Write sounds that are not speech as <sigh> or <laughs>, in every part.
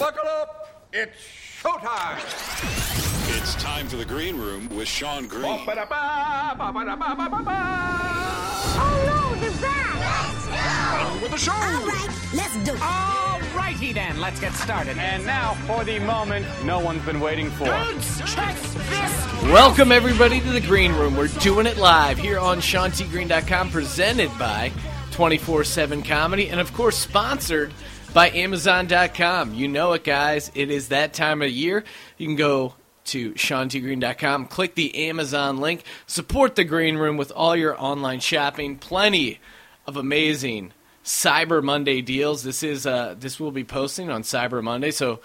Buckle up. It's showtime. It's time for the green room with Sean Green. Oh no, the rat! On with the show. All right, let's do it. Alrighty then, let's get started. And now for the moment no one's been waiting for. check this. Welcome everybody to the Green Room. We're doing it live here on SeanTGreen.com, presented by 24/7 Comedy, and of course sponsored by Amazon.com. You know it, guys. It is that time of year. You can go to SeanTGreen.com, click the Amazon link, support the Green Room with all your online shopping. Plenty of amazing Cyber Monday deals. This is uh, this will be posting on Cyber Monday, so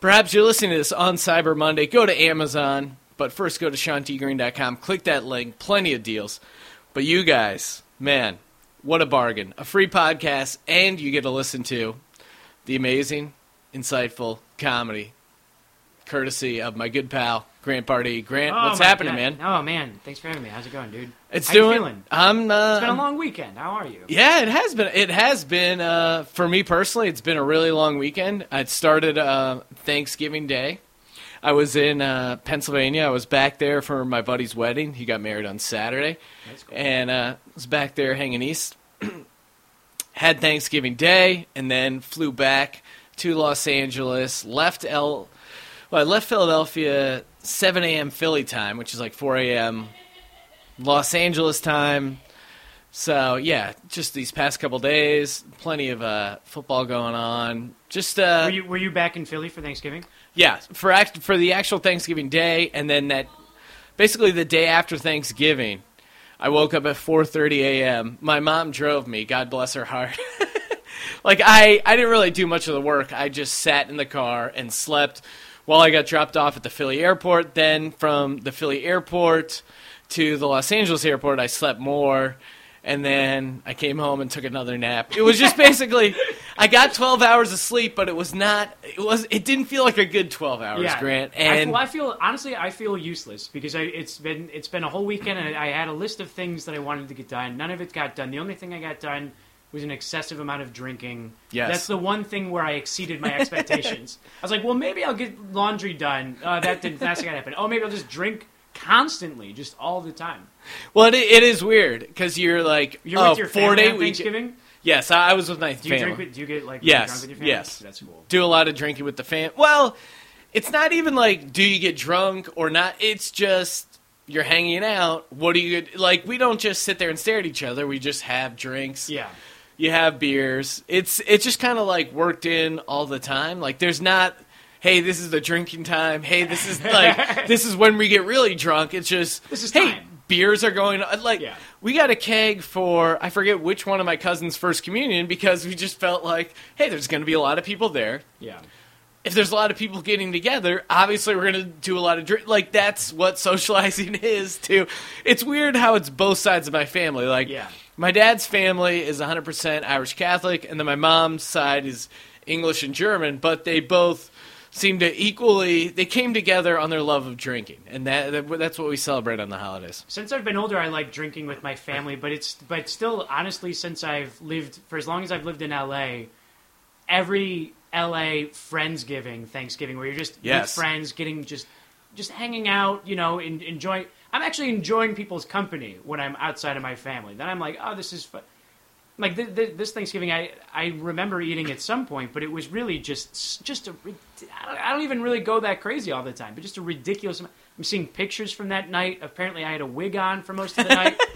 Perhaps you're listening to this on Cyber Monday. Go to Amazon, but first go to SeanTGreen.com. Click that link. Plenty of deals. But you guys, man, what a bargain. A free podcast, and you get to listen to the amazing, insightful comedy courtesy of my good pal, Grant Pardee. Grant, Oh, what's happening, God. man? Oh man, thanks for having me. How's it going, dude? It's How doing. feeling? I'm. Uh, It's been a long weekend. How are you? Yeah, it has been. It has been uh, for me personally. It's been a really long weekend. It started uh, Thanksgiving Day. I was in uh, Pennsylvania. I was back there for my buddy's wedding. He got married on Saturday, cool. and uh, was back there hanging east. Had Thanksgiving Day, and then flew back to Los Angeles. Left L. Well, I left Philadelphia 7 a.m. Philly time, which is like 4 a.m. Los Angeles time. So yeah, just these past couple days, plenty of uh, football going on. Just uh, Were you were you back in Philly for Thanksgiving? yeah, for act- for the actual Thanksgiving day, and then that basically the day after Thanksgiving, I woke up at 4:30 a.m. My mom drove me. God bless her heart. <laughs> like I, I didn't really do much of the work. I just sat in the car and slept while I got dropped off at the Philly airport. Then from the Philly airport to the Los Angeles airport, I slept more. And then I came home and took another nap. It was just basically, I got 12 hours of sleep, but it was not. It was. It didn't feel like a good 12 hours, yeah. Grant. I, And well, I feel honestly, I feel useless because I, it's been it's been a whole weekend, and I had a list of things that I wanted to get done. None of it got done. The only thing I got done was an excessive amount of drinking. Yes. that's the one thing where I exceeded my expectations. <laughs> I was like, well, maybe I'll get laundry done. Uh, that didn't. That's not gonna happen. Oh, maybe I'll just drink constantly, just all the time. Well, it, it is weird because you're like, You're oh, with your four day. Thanksgiving. Yes, I, I was with my Do you family. drink? With, do you get like Yes, drunk with your family? yes. That's cool. do a lot of drinking with the fam. Well, it's not even like do you get drunk or not. It's just you're hanging out. What do you like? We don't just sit there and stare at each other. We just have drinks. Yeah. You have beers. It's it's just kind of like worked in all the time. Like there's not. Hey, this is the drinking time. Hey, this is like <laughs> this is when we get really drunk. It's just This is hey, time. Beers are going on. Like Yeah. we got a keg for I forget which one of my cousins' first communion because we just felt like hey, there's going to be a lot of people there Yeah. if there's a lot of people getting together, obviously we're gonna do a lot of drink. Like that's what socializing <laughs> is too. It's weird how it's both sides of my family. Like Yeah. my dad's family is 100% Irish Catholic, and then my mom's side is English and German. But they both seem to equally. They came together on their love of drinking, and that, that that's what we celebrate on the holidays. Since I've been older, I like drinking with my family, but it's but still, honestly, since I've lived for as long as I've lived in LA, every LA friendsgiving, Thanksgiving, where you're just Yes. with friends, getting just just hanging out, you know, and enjoying. I'm actually enjoying people's company when I'm outside of my family. Then I'm like, oh, this is fun. Like th- th- this Thanksgiving, I, I remember eating at some point, but it was really just just a. I don't, I don't even really go that crazy all the time, but just a ridiculous. I'm seeing pictures from that night. Apparently, I had a wig on for most of the night. <laughs>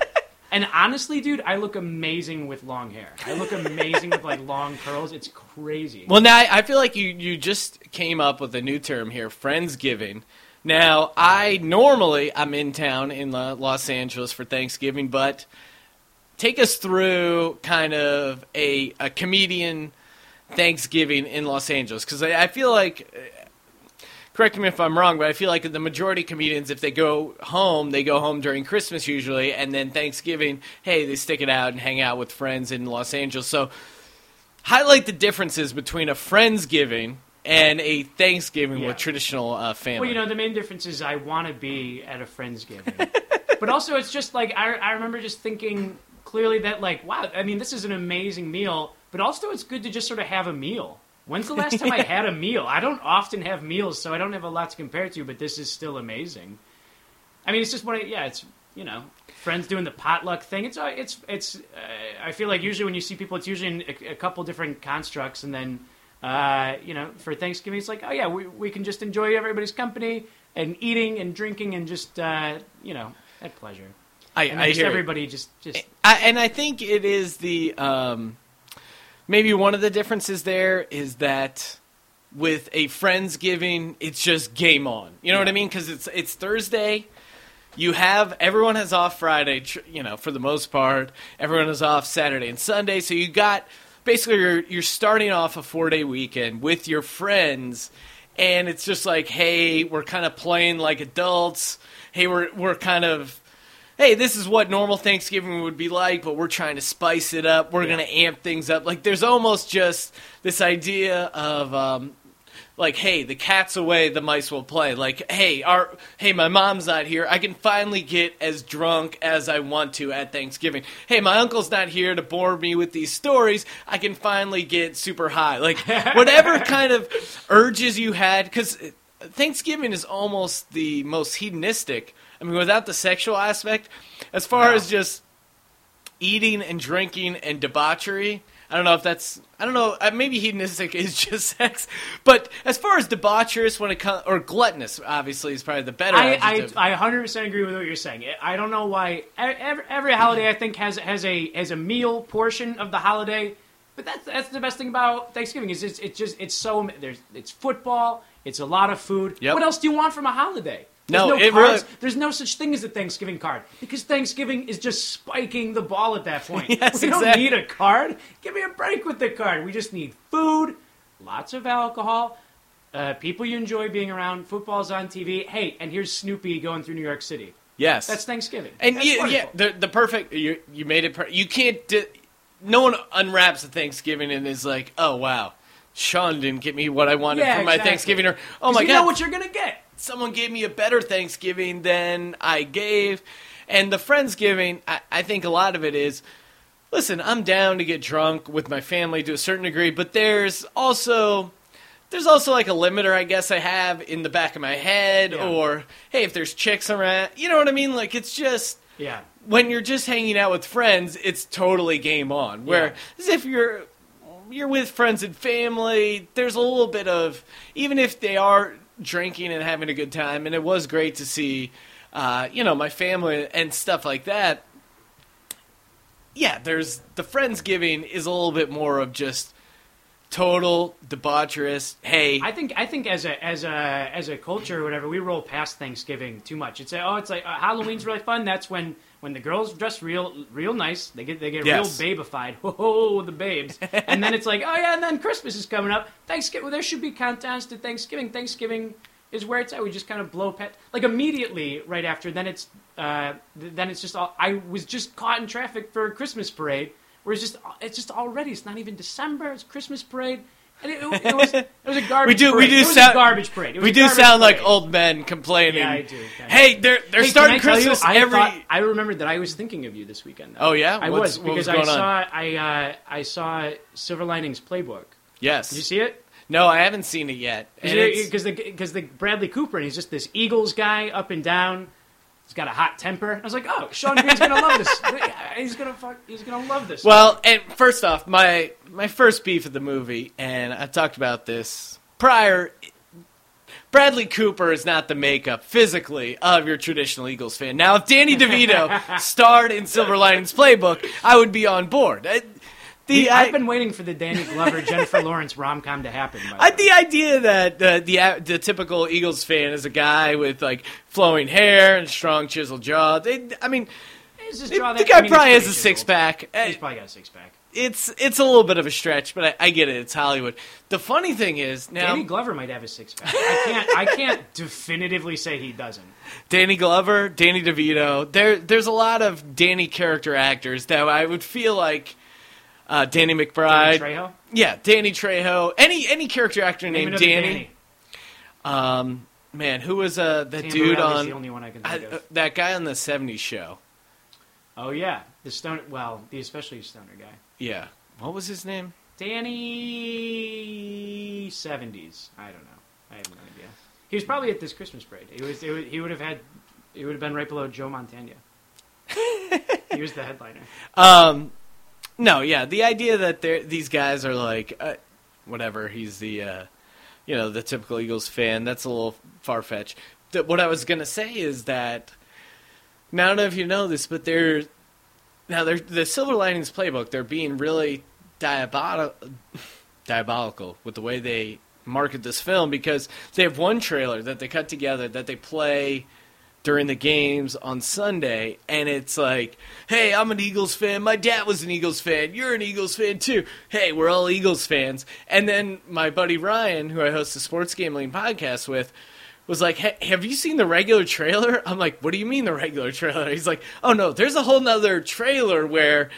And honestly, dude, I look amazing with long hair. I look amazing with like long curls. It's crazy. Well, now I feel like you you just came up with a new term here, friendsgiving. Now, I normally I'm in town in Los Angeles for Thanksgiving, but take us through kind of a a comedian Thanksgiving in Los Angeles because I, I feel like. uh, Correct me if I'm wrong, but I feel like the majority of comedians, if they go home, they go home during Christmas usually, and then Thanksgiving, hey, they stick it out and hang out with friends in Los Angeles. So, highlight the differences between a Friendsgiving and a Thanksgiving Yeah. with traditional uh, family. Well, you know, the main difference is I want to be at a friendsgiving, <laughs> but also it's just like I, I remember just thinking clearly that like wow, I mean, this is an amazing meal, but also it's good to just sort of have a meal. When's the last <laughs> time I had a meal? I don't often have meals, so I don't have a lot to compare to. But this is still amazing. I mean, it's just one. Of, yeah, it's you know, friends doing the potluck thing. It's uh, it's it's. Uh, I feel like usually when you see people, it's usually in a, a couple different constructs, and then uh, you know, for Thanksgiving, it's like, oh yeah, we we can just enjoy everybody's company and eating and drinking and just uh, you know at pleasure. I, And I just hear it. everybody just just I, and I think it is the um, maybe one of the differences there is that with a friendsgiving, it's just game on. You know what I mean? Because it's it's Thursday. You have everyone has off Friday. You know, for the most part, everyone is off Saturday and Sunday. So you got basically you're you're starting off a four day weekend with your friends, and it's just like, hey, we're kind of playing like adults. Hey, we're we're kind of hey, this is what normal Thanksgiving would be like, but we're trying to spice it up. We're going to amp things up. Like, there's almost just this idea of, um, like, hey, the cat's away, the mice will play. Like, hey, our, hey, my mom's not here. I can finally get as drunk as I want to at Thanksgiving. Hey, my uncle's not here to bore me with these stories. I can finally get super high. Like, <laughs> whatever kind of urges you had, because Thanksgiving is almost the most hedonistic. I mean, without the sexual aspect, as far as just eating and drinking and debauchery. I don't know if that's I don't know uh, maybe hedonistic <laughs> is just sex, but as far as debaucherous when it comes or gluttonous obviously is probably the better. I. I, I 100% agree with what you're saying. I don't know why every, every holiday I think has has a has a meal portion of the holiday, but that's that's the best thing about Thanksgiving is it's, it's just it's so there's it's football, it's a lot of food. Yep. What else do you want from a holiday? No, There's no it cards. really- There's no such thing as a Thanksgiving card because Thanksgiving is just spiking the ball at that <laughs> point. Yes, we don't exactly. need a card. Give me a break with the card. We just need food, lots of alcohol, uh, people you enjoy being around. Football's on TV. Hey, and here's Snoopy going through New York City. yes, That's Thanksgiving. and That's you, yeah, the the perfect you you made it. Per- you can't. Di- no one unwraps a Thanksgiving and is like, oh wow, Sean didn't get me what I wanted Yeah, for my exactly. Thanksgiving, or oh my you god, know what you're gonna get. Someone gave me a better Thanksgiving than I gave. And the Friendsgiving, I, I think a lot of it is listen, I'm down to get drunk with my family to a certain degree, but there's also. There's also like a limiter, I guess I have in the back of my head, Yeah. or hey, if there's chicks around, you know what I mean? Like it's just Yeah. when you're just hanging out with friends, it's totally game on. Where Yeah. as if you're you're with friends and family, there's a little bit of even if they are drinking and having a good time, and it was great to see, uh, you know, my family and stuff like that. Yeah, there's the friendsgiving is a little bit more of just total debaucherous. Hey, I think I think as a as a as a culture or whatever, we roll past Thanksgiving too much. It's like, oh, it's like uh, Halloween's really fun. That's when when the girls dress real real nice. They get they get Yes. real babeified. <laughs> Oh, the babes. and then it's like, oh yeah, and then Christmas is coming up. Thanksgiving. Well, there should be countdowns to Thanksgiving. Thanksgiving is where it's at. We just kind of blow pet like immediately right after. Then it's uh, then it's just all. I was just caught in traffic for a Christmas parade. Where it's just it's just already. It's not even December. It's Christmas parade. And it, it, was it was a garbage. we do we do it was sound a garbage parade. Was we do sound like parade. old men complaining. Yeah, I do. Hey, they're they're Hey, starting tell you, Christmas I every. thought- I remembered that I was thinking of you this weekend. Though. Oh, yeah? I What's- was was because going I on? saw I uh, I saw Silver Linings Playbook. yes. Did you see it? No, I haven't seen it yet. Because the because the Bradley Cooper and he's just this Eagles guy up and down. He's got a hot temper. I was like, oh, Sean Green's gonna love this. <laughs> He's gonna fuck. He's gonna love this. Well, and first off, my my first beef of the movie, and I talked about this prior. Bradley Cooper is not the makeup physically of your traditional Eagles fan. Now, if Danny <laughs> DeVito starred in Silver Linings Playbook, I would be on board. I- The, I, I've been waiting for the Danny Glover <laughs> Jennifer Lawrence rom com to happen. I, the idea that the, the the typical Eagles fan is a guy with like flowing hair and strong chiseled jaw. They, I mean, just the guy I mean, probably has a six pack. He's eh, probably got a six pack. it's it's a little bit of a stretch, but I, I get it. It's Hollywood. The funny thing is now Danny Danny, Glover might have a six pack. I can't. I can't <laughs> definitively say he doesn't. Danny Glover, Danny DeVito. There there's a lot of Danny character actors that I would feel like uh, Danny McBride. Danny Trejo. yeah, Danny Trejo. Any any character actor Name named another Danny. Um, man, who was uh, that Sam dude Morrell on the only one I can I, think uh, of. that guy on the '70s show? Oh yeah, the stoner. Well, the especially stoner guy. Yeah, what was his name? Danny seventies. I don't know. I have no idea. He was probably at this Christmas parade. He was. It was he would have had. It would have been right below Joe Montana. <laughs> he was the headliner. Um, no, yeah, the idea that these guys are like, uh, whatever. He's the, uh, you know, the typical Eagles fan. That's a little far fetched. What I was gonna say is that now I don't know if you know this, but they're now they're the Silver Linings Playbook. They're being really diabolical, diabolical with the way they market this film because they have one trailer that they cut together that they play during the games on Sunday, and it's like, hey, I'm an Eagles fan. My dad was an Eagles fan. You're an Eagles fan too. Hey, we're all Eagles fans. And then my buddy Ryan, who I host the Sports Gambling podcast with, was like, hey, have you seen the regular trailer? I'm like, what do you mean the regular trailer? He's like, oh no, there's a whole nother trailer where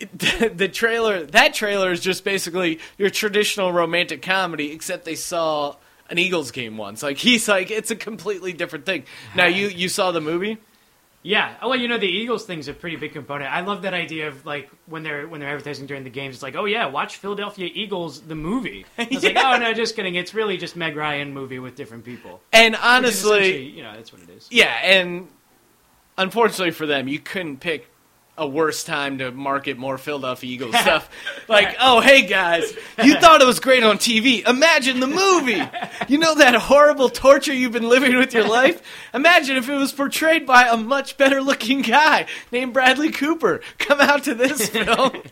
<laughs> the trailer that trailer is just basically your traditional romantic comedy except they saw an Eagles game once. Like he's like it's a completely different thing. Now you you saw the movie? Yeah. Oh, well, you know the Eagles thing's a pretty big component. I love that idea of like when they're when they're advertising during the games. It's like, oh yeah, watch Philadelphia Eagles the movie. <laughs> It's like, oh no, just kidding. It's really just Meg Ryan movie with different people. And honestly, you know, that's what it is. yeah, and unfortunately for them, you couldn't pick a worse time to market more Philadelphia Eagles <laughs> stuff. Like, oh, hey guys, you <laughs> thought it was great on TV. Imagine the movie. You know that horrible torture you've been living with your life? Imagine if it was portrayed by a much better looking guy named Bradley Cooper. Come out to this <laughs> film.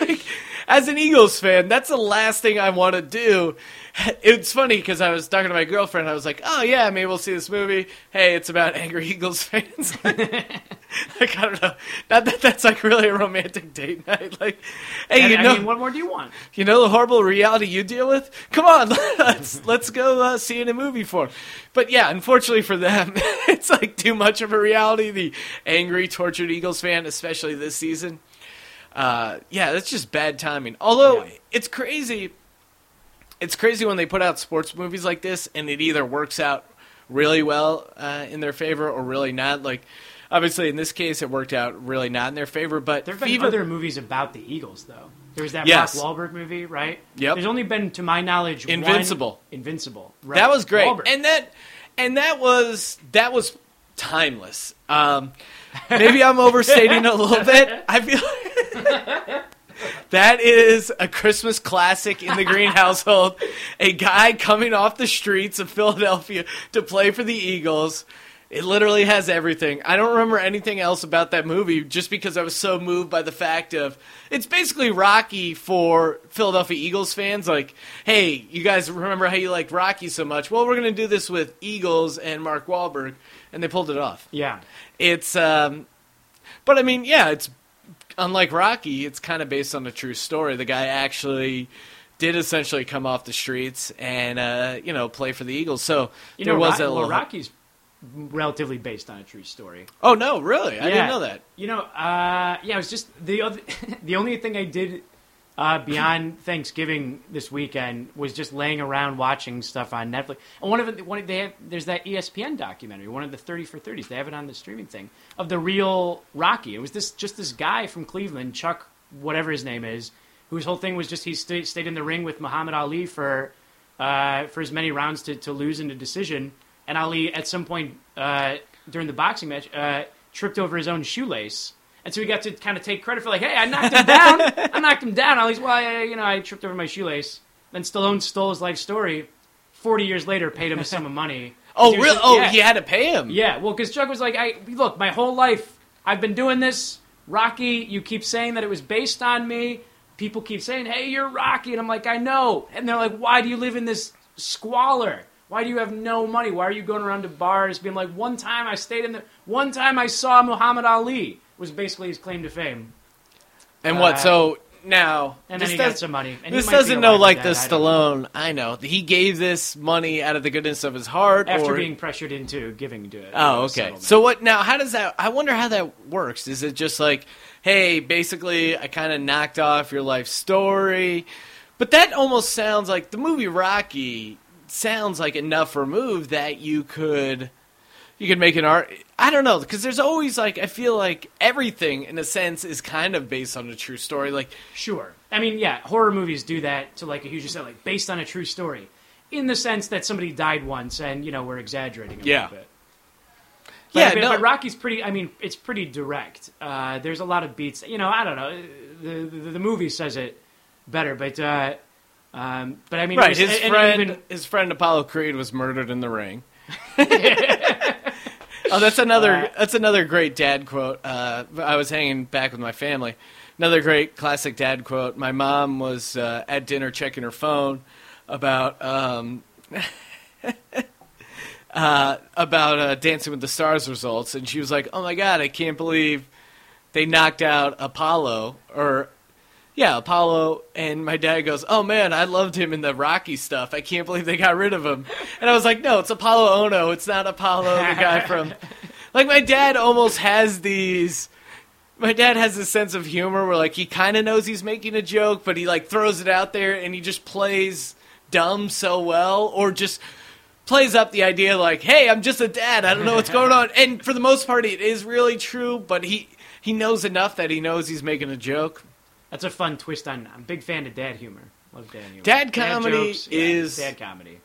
like, as an Eagles fan, that's the last thing I want to do. <laughs> It's funny because I was talking to my girlfriend. I was like, "Oh yeah, maybe we'll see this movie. Hey, it's about <laughs> angry Eagles fans." <laughs> like I don't know. Not that that's like really a romantic date night. Like, hey, And, you I know, mean, what more do you want? you know the horrible reality you deal with. Come on, let's let's go uh, see it in a movie form. But yeah, unfortunately for them, it's like too much of a reality. The angry, tortured Eagles fan, especially this season. Uh, yeah, that's just bad timing. Although Yeah. it's crazy, it's crazy when they put out sports movies like this, and it either works out really well uh, in their favor or really not. Like, obviously in this case, it worked out really not in their favor. But There have been even- other movies about the Eagles, though. There was that Yes. Mark Wahlberg movie, right? Yep. There's only been, to my knowledge, one- Invincible. Invincible. Right. That was great, Wahlberg. and that and that was that was timeless. Um, maybe I'm overstating a little bit. I feel <laughs> that is a Christmas classic in the Green household. A guy coming off the streets of Philadelphia to play for the Eagles. It literally has everything. I don't remember anything else about that movie just because I was so moved by the fact of it's basically Rocky for Philadelphia Eagles fans. Like, hey, you guys remember how you liked Rocky so much? Well, we're going to do this with Eagles and Mark Wahlberg, and they pulled it off. yeah. It's, um, but I mean, yeah, it's unlike Rocky. It's kind of based on a true story. The guy actually did essentially come off the streets and uh, you know play for the Eagles. So You there know, was a well, little. Rocky's relatively based on a true story. Oh no, really? I didn't know that. You know, uh, yeah, it was just the other, <laughs> the only thing I did uh, beyond Thanksgiving this weekend was just laying around watching stuff on Netflix. And one of the, one of, they have, there's that ESPN documentary, one of the thirty for thirties. They have it on the streaming thing of the real Rocky. It was this just this guy from Cleveland, Chuck, whatever his name is, whose whole thing was just he stayed, stayed in the ring with Muhammad Ali for uh, for as many rounds to, to lose in a decision. And Ali, at some point uh, during the boxing match, uh, tripped over his own shoelace. And so he got to kind of take credit for like, hey, I knocked him down. I knocked him down. Ali's, well, I, you know, I tripped over my shoelace. Then Stallone stole his life story. Forty years later, paid him a sum of money. <laughs> Oh was really? Oh, yeah. he had to pay him. Yeah, well, because Chuck was like, I look, my whole life I've been doing this. Rocky, you keep saying that it was based on me. People keep saying, "Hey, you're Rocky," and I'm like, I know. And they're like, Why do you live in this squalor? Why do you have no money? Why are you going around to bars being like, one time I stayed in the, one time I saw Muhammad Ali was basically his claim to fame. And what? Uh, So now And this then he does, got some money. And this doesn't know like the I. Stallone. I know he gave this money out of the goodness of his heart, After or being pressured into giving to it. Oh, okay. So what now? How does that? I wonder how that works. Is it just like, hey, basically, I kind of knocked off your life story, but that almost sounds like the movie Rocky sounds like enough removed that you could, you could make an art. I don't know because there's always like I feel like everything in a sense is kind of based on a true story. Like Sure. I mean, yeah, horror movies do that to like a huge extent, like based on a true story, in the sense that somebody died once, and you know we're exaggerating a Yeah. little bit. But, Yeah, but, no- but Rocky's pretty. I mean, it's pretty direct. Uh, there's a lot of beats. You know, I don't know. The the, the movie says it better, but uh, um, but I mean, right, was- his and- and friend even- his friend Apollo Creed was murdered in the ring. <laughs> <laughs> oh, that's another Uh, that's another great dad quote. Uh, I was hanging back with my family. Another great classic dad quote. My mom was uh, at dinner checking her phone about um, <laughs> uh, about uh, Dancing with the Stars results, and she was like, "Oh my god, I can't believe they knocked out Apollo." Or yeah, Apollo. And my dad goes, "Oh man, I loved him in the Rocky stuff. I can't believe they got rid of him." And I was like, "No, it's Apolo Ohno. It's not Apollo, the guy <laughs> from." Like my dad almost has these. My dad has this sense of humor where like he kind of knows he's making a joke, but he like throws it out there and he just plays dumb so well, or just plays up the idea like, "Hey, I'm just a dad. I don't know what's going on." And for the most part, it is really true. But he he knows enough that he knows he's making a joke. That's a fun twist on. I'm a big fan of dad humor. Love dad humor. Dad comedy jokes, yeah, is- dad comedy.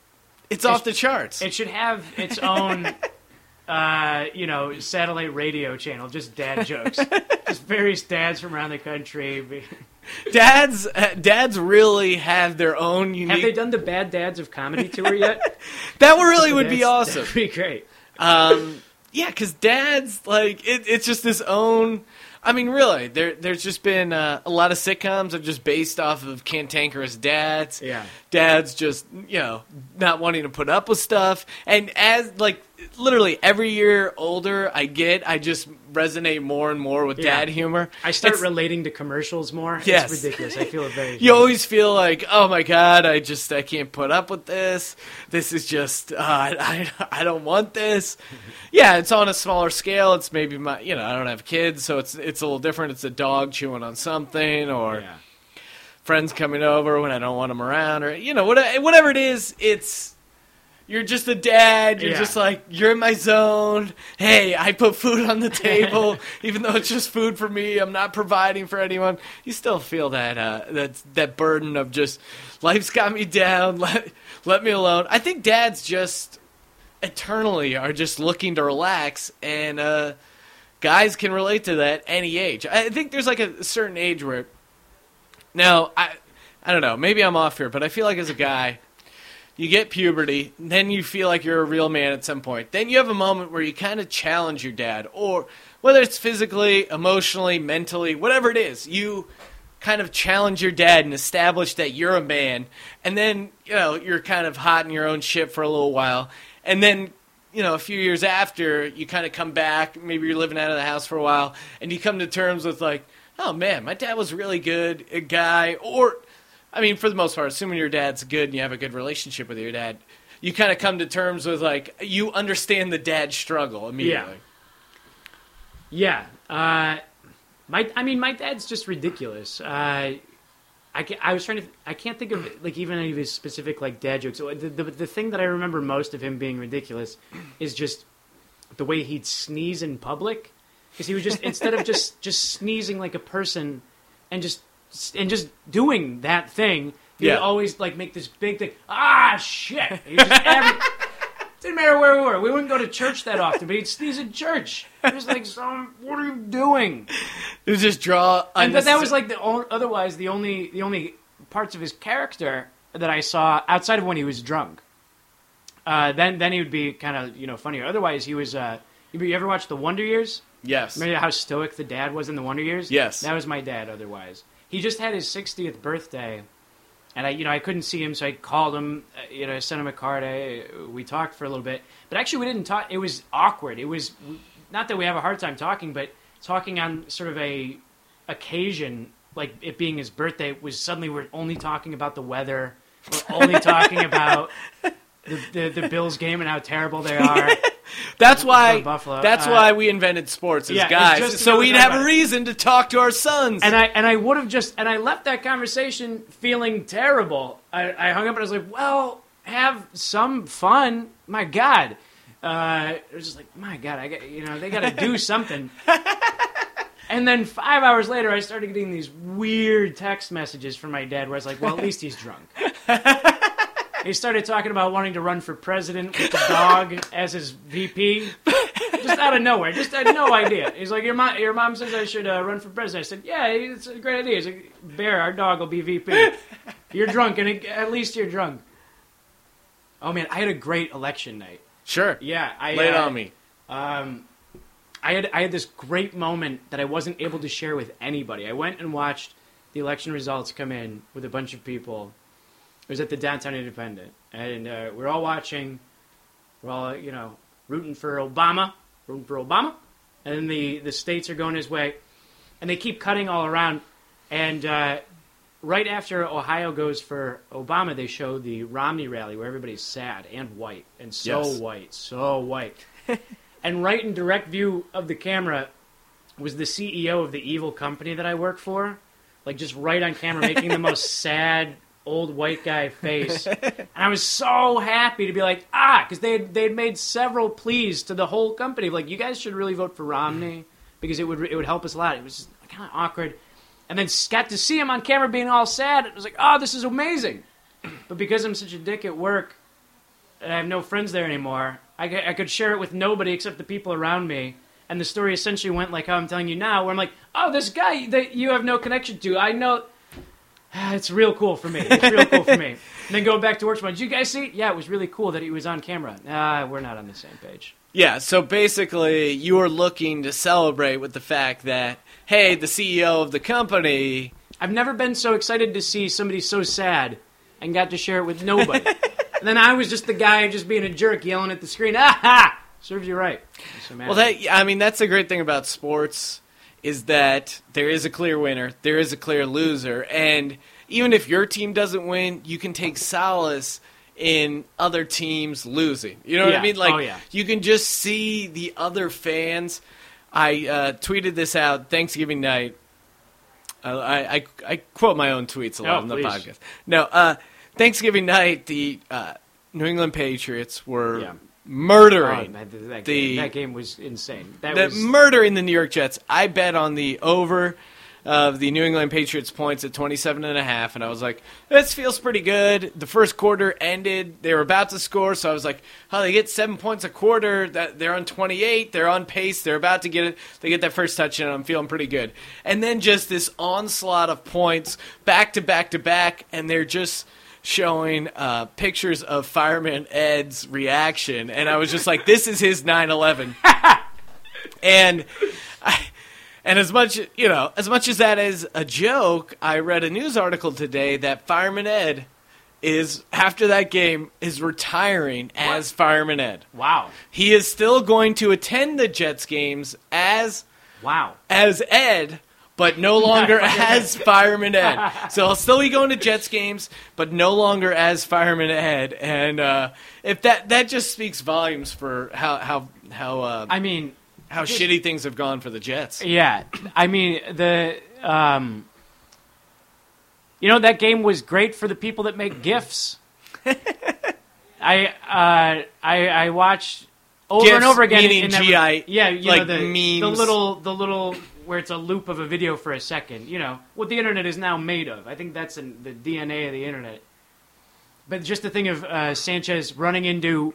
It's off the charts. It should have its own, <laughs> uh, you know, satellite radio channel, just dad jokes. <laughs> just various dads from around the country. <laughs> dads uh, dads really have their own unique. Have they done the Bad Dads of Comedy tour yet? that really would be awesome. That'd be great. Um, yeah, because dads like it, it's just this own. I mean, really, there there's just been uh, a lot of sitcoms are just based off of cantankerous dads. Yeah. dads just you know not wanting to put up with stuff, and as like literally every year older I get, I just resonate more and more with Yeah. dad humor. I start It's- relating to commercials more. Yes. It's ridiculous. I feel it very. you always feel like, oh my god, I just I can't put up with this. This is just uh, I I don't want this. <laughs> Yeah, it's on a smaller scale. It's maybe my you know I don't have kids, so it's it's a little different. It's a dog chewing on something, or Yeah. friends coming over when I don't want them around, or you know whatever whatever it is. It's you're just a dad. You're Yeah. just like you're in my zone. Hey, I put food on the table, <laughs> even though it's just food for me. I'm not providing for anyone. You still feel that uh, that that burden of just life's got me down. <laughs> Let let me alone. I think dads just eternally are just looking to relax, and uh, guys can relate to that any age. I think there's like a certain age where now I I don't know. Maybe I'm off here, but I feel like as a guy you get puberty, then you feel like you're a real man at some point. Then you have a moment where you kind of challenge your dad, or whether it's physically, emotionally, mentally, whatever it is, you kind of challenge your dad and establish that you're a man. And then, you know, you're kind of hot in your own shit for a little while. And then, you know, a few years after, you kind of come back, maybe you're living out of the house for a while, and you come to terms with, like, oh man, my dad was really good, a guy, or I mean, for the most part, assuming your dad's good and you have a good relationship with your dad, you kind of come to terms with like you understand the dad struggle immediately. Yeah. Uh, my, I mean, my dad's just ridiculous. Uh, I, ca I was trying to. I can't think of like even any of his specific like dad jokes. The, the, the thing that I remember most of him being ridiculous is just the way he'd sneeze in public. Because he was just instead of just just sneezing like a person, and just and just doing that thing, he Yeah. would always like make this big thing. Ah, shit! Every, <laughs> didn't matter where we were. We wouldn't go to church that often, but he'd sneeze in church. It was like, what are you doing? <laughs> It was just draw. And but that was like the o- otherwise the only the only parts of his character that I saw outside of when he was drunk. Uh, then then he would be kind of you know funnier. Otherwise, he was. Uh, you ever watch the Wonder Years? yes. Remember how stoic the dad was in the Wonder Years? Yes. that was my dad. Otherwise, he just had his 60th birthday, and I, you know, I couldn't see him, so I called him. uh, You know, I sent him a card. I, we talked for a little bit, but actually, we didn't talk. It was awkward. It was not that we have a hard time talking, but talking on sort of a occasion, like it being his birthday, was suddenly we're only talking about the weather. We're only talking about. <laughs> The, the, the Bills game and how terrible they <laughs> are. That's why. Buffalo. That's Uh, why we invented sports as yeah, guys, so we'd have a reason to talk to our sons. And I and I would have just and I left that conversation feeling terrible. I, I hung up and I was like, "Well, have some fun, my God." Uh, it was just like, my God, I got you know they got to do <laughs> something. and then five hours later, I started getting these weird text messages from my dad, where I was like, well, at least he's drunk. <laughs> <laughs> he started talking about wanting to run for president with the dog as his VP. Just out of nowhere, just had no idea. He's like, "Your mom, your mom says I should uh, run for president." I said, "Yeah, it's a great idea." He's like, "Bear, our dog will be VP." You're drunk, and it, at least you're drunk. Oh man, I had a great election night. Sure. Yeah, I Lay it uh, on me. Um, I had I had this great moment that I wasn't able to share with anybody. I went and watched the election results come in with a bunch of people. It was at the Downtown Independent, and uh, we're all watching. We're all you know rooting for Obama, rooting for Obama, and then the the states are going his way, and they keep cutting all around. And uh, right after Ohio goes for Obama, they show the Romney rally where everybody's sad and white and so Yes. white, so white. <laughs> and right in direct view of the camera was the CEO of the evil company that I work for, like just right on camera, making the most <laughs> sad old white guy face. <laughs> And I was so happy to be like, ah, because they had, they had made several pleas to the whole company, like you guys should really vote for Romney because it would it would help us a lot. It was kind of awkward, and then got to see him on camera being all sad. It was like, oh, this is amazing. <clears throat> But because I'm such a dick at work, and I have no friends there anymore, I, I could share it with nobody except the people around me. And the story essentially went like how I'm telling you now, where I'm like, oh, this guy that you have no connection to, I know. <sighs> It's real cool for me. It's real cool for me. <laughs> And then going back to work, did you guys see? Yeah, it was really cool that he was on camera. Ah, we're not on the same page. Yeah, so basically, you were looking to celebrate with the fact that, hey, the CEO of the company. I've never been so excited to see somebody so sad and got to share it with nobody. <laughs> and then I was just the guy just being a jerk yelling at the screen. <laughs> Ah ha! Serves you right. Well, that I mean, that's the great thing about sports is that there is a clear winner, there is a clear loser, and even if your team doesn't win, you can take solace in other teams losing. You know what Yeah. I mean? Like Oh, yeah. you can just see the other fans. I uh, tweeted this out Thanksgiving night. Uh, I, I I quote my own tweets a lot Oh, on the please. podcast. No, uh, Thanksgiving night, the uh, New England Patriots were Yeah. Murdering Oh, that, that, the- game, that game was insane. That the was murdering the New York Jets. I bet on the over of the New England Patriots points at 27 and a half and I was like, this feels pretty good. The first quarter ended. They were about to score, so I was like, oh, they get 7 points a quarter. That they're on 28. They're on pace. They're about to get it. They get that first touchdown. And I'm feeling pretty good. And then just this onslaught of points back to back to back and they're just showing uh, pictures of Fireman Ed's reaction, and I was just like, "This is his 9/11." <laughs> and I, and as much you know, as much as that is a joke, I read a news article today that Fireman Ed is after that game is retiring as Fireman Ed. wow, He is still going to attend the Jets games as wow. as Ed, but no <laughs> longer as Fireman Ed. <laughs> So I'll still be going to Jets games, but no longer as Fireman Ed. And uh, if that that just speaks volumes for how how how uh, I mean, how shitty things have gone for the Jets. yeah. I mean, the um, you know that game was great for the people that make gifs. <laughs> I uh, I I watched over and over again. meaning GI, yeah, you like know, the, the little the little where it's a loop of a video for a second. You know what the internet is now made of. I think that's in the DNA of the internet. But just the thing of uh, Sanchez running into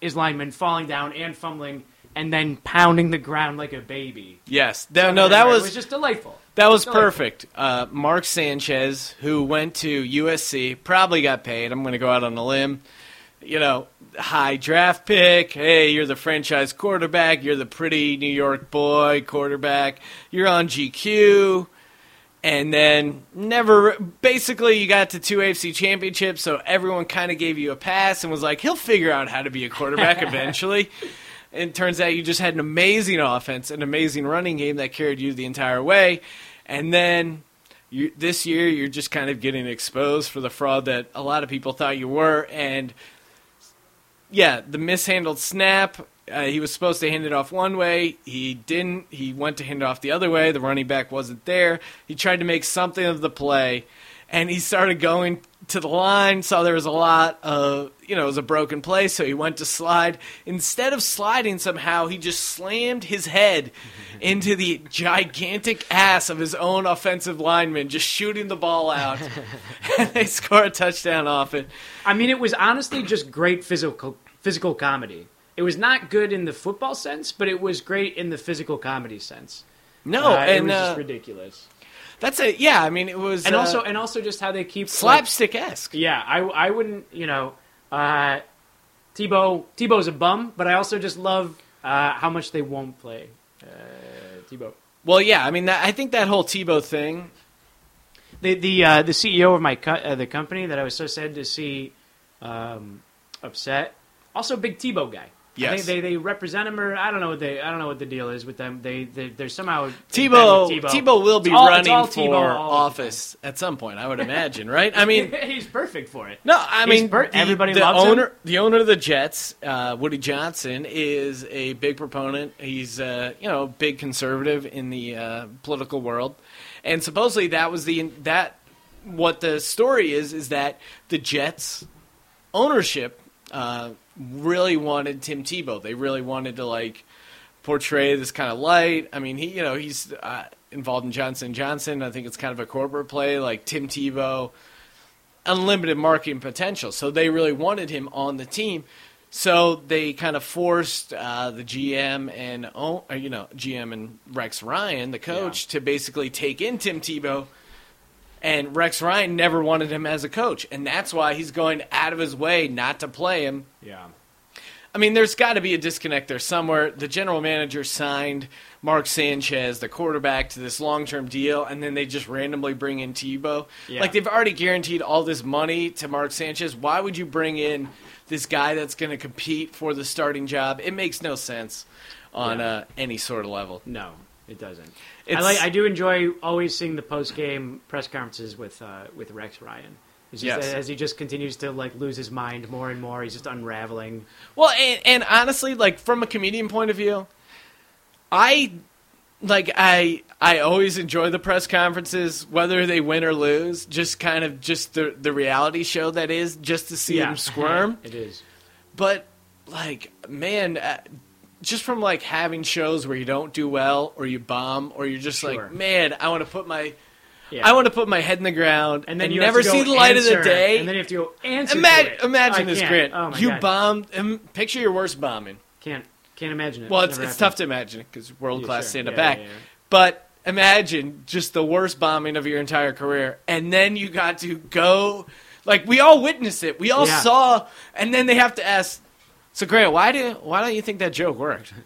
his lineman, falling down and fumbling, and then pounding the ground like a baby. Yes, That- no, that was was just delightful. That was Delightful. perfect. Uh, Mark Sanchez, who went to USC, probably got paid. I'm going to go out on a limb. You know, high draft pick. Hey, you're the franchise quarterback. You're the pretty New York boy quarterback. You're on GQ. And then never, basically, you got to two AFC championships, so everyone kind of gave you a pass and was like, he'll figure out how to be a quarterback <laughs> eventually. And it turns out you just had an amazing offense, an amazing running game that carried you the entire way. And then you, this year, you're just kind of getting exposed for the fraud that a lot of people thought you were. And yeah, the mishandled snap. Uh, he was supposed to hand it off one way. He didn't. He went to hand it off the other way. The running back wasn't there. He tried to make something of the play. and he started going to the line. Saw there was a lot of you know it was a broken play, so he went to slide. Instead of sliding, somehow he just slammed his head <laughs> into the gigantic ass of his own offensive lineman, just shooting the ball out, <laughs> <laughs> and they score a touchdown off it. I mean, it was honestly just great physical physical comedy. It was not good in the football sense, but it was great in the physical comedy sense. No, Uh, it was uh, just ridiculous. that's it. Yeah, I mean it was And uh, also, and also, just how they keep slapstick esque. Yeah, I, I wouldn't, you know, uh, Tebow Tebow's a bum, but I also just love uh, how much they won't play uh, Tebow. Well, yeah, I mean that, I think that whole Tebow thing. The the uh, the CEO of my co- uh, the company that I was so sad to see um, upset. Also, a big Tebow guy. I Yes. think they, they represent him, or I don't know what they I don't know what the deal is with them. They they they're somehow Tebow, with Tebow will be all- running for Tebow office at some point. I would imagine, right? I mean, <laughs> he's perfect for it. no, I He's mean, per- the, everybody the loves him. owner, the owner of the Jets, uh, Woody Johnson, is a big proponent. He's, uh, you know, a big conservative in the uh, political world, and supposedly that was the that what the story is is that the Jets ownership uh, really wanted Tim Tebow. They really wanted to like portray this kind of light. I mean, he you know he's uh, involved in Johnson Johnson. I think it's kind of a corporate play, like Tim Tebow, unlimited marketing potential. So they really wanted him on the team. So they kind of forced uh, the GM and oh, you know GM and Rex Ryan, the coach, to basically take in Tim Tebow. And Rex Ryan never wanted him as a coach, and that's why he's going out of his way not to play him. Yeah. I mean, there's got to be a disconnect there somewhere. The general manager signed Mark Sanchez, the quarterback, to this long term deal, and then they just randomly bring in Tebow. Yeah. Like, they've already guaranteed all this money to Mark Sanchez. Why would you bring in this guy that's going to compete for the starting job? It makes no sense on Yeah. uh, any sort of level. No, it doesn't. I like. I do enjoy always seeing the post game press conferences with uh, with Rex Ryan. Just, Yes. As he just continues to like lose his mind more and more, he's just unraveling. Well, and, and honestly, like from a comedian point of view, I like I I always enjoy the press conferences, whether they win or lose. Just kind of just the the reality show that is, just to see him squirm. <laughs> it is. But like, man, uh, just from like having shows where you don't do well or you bomb or you're just Sure. like, man, I want to put my Yeah. I want to put my head in the ground and then and you never have to go see the light of the day. and then you have to go answer. Ima- to it. imagine I this, can't. Grant. Oh you God. bombed. Um, picture your worst bombing. Can't can't imagine it. Well, it's, it's tough to imagine because world class sure. stand up Yeah, back. yeah, yeah. But imagine just the worst bombing of your entire career, and then you got to go. Like we all witnessed it, we all Yeah. saw, and then they have to ask. So, Grant, why do why don't you think that joke worked? <laughs>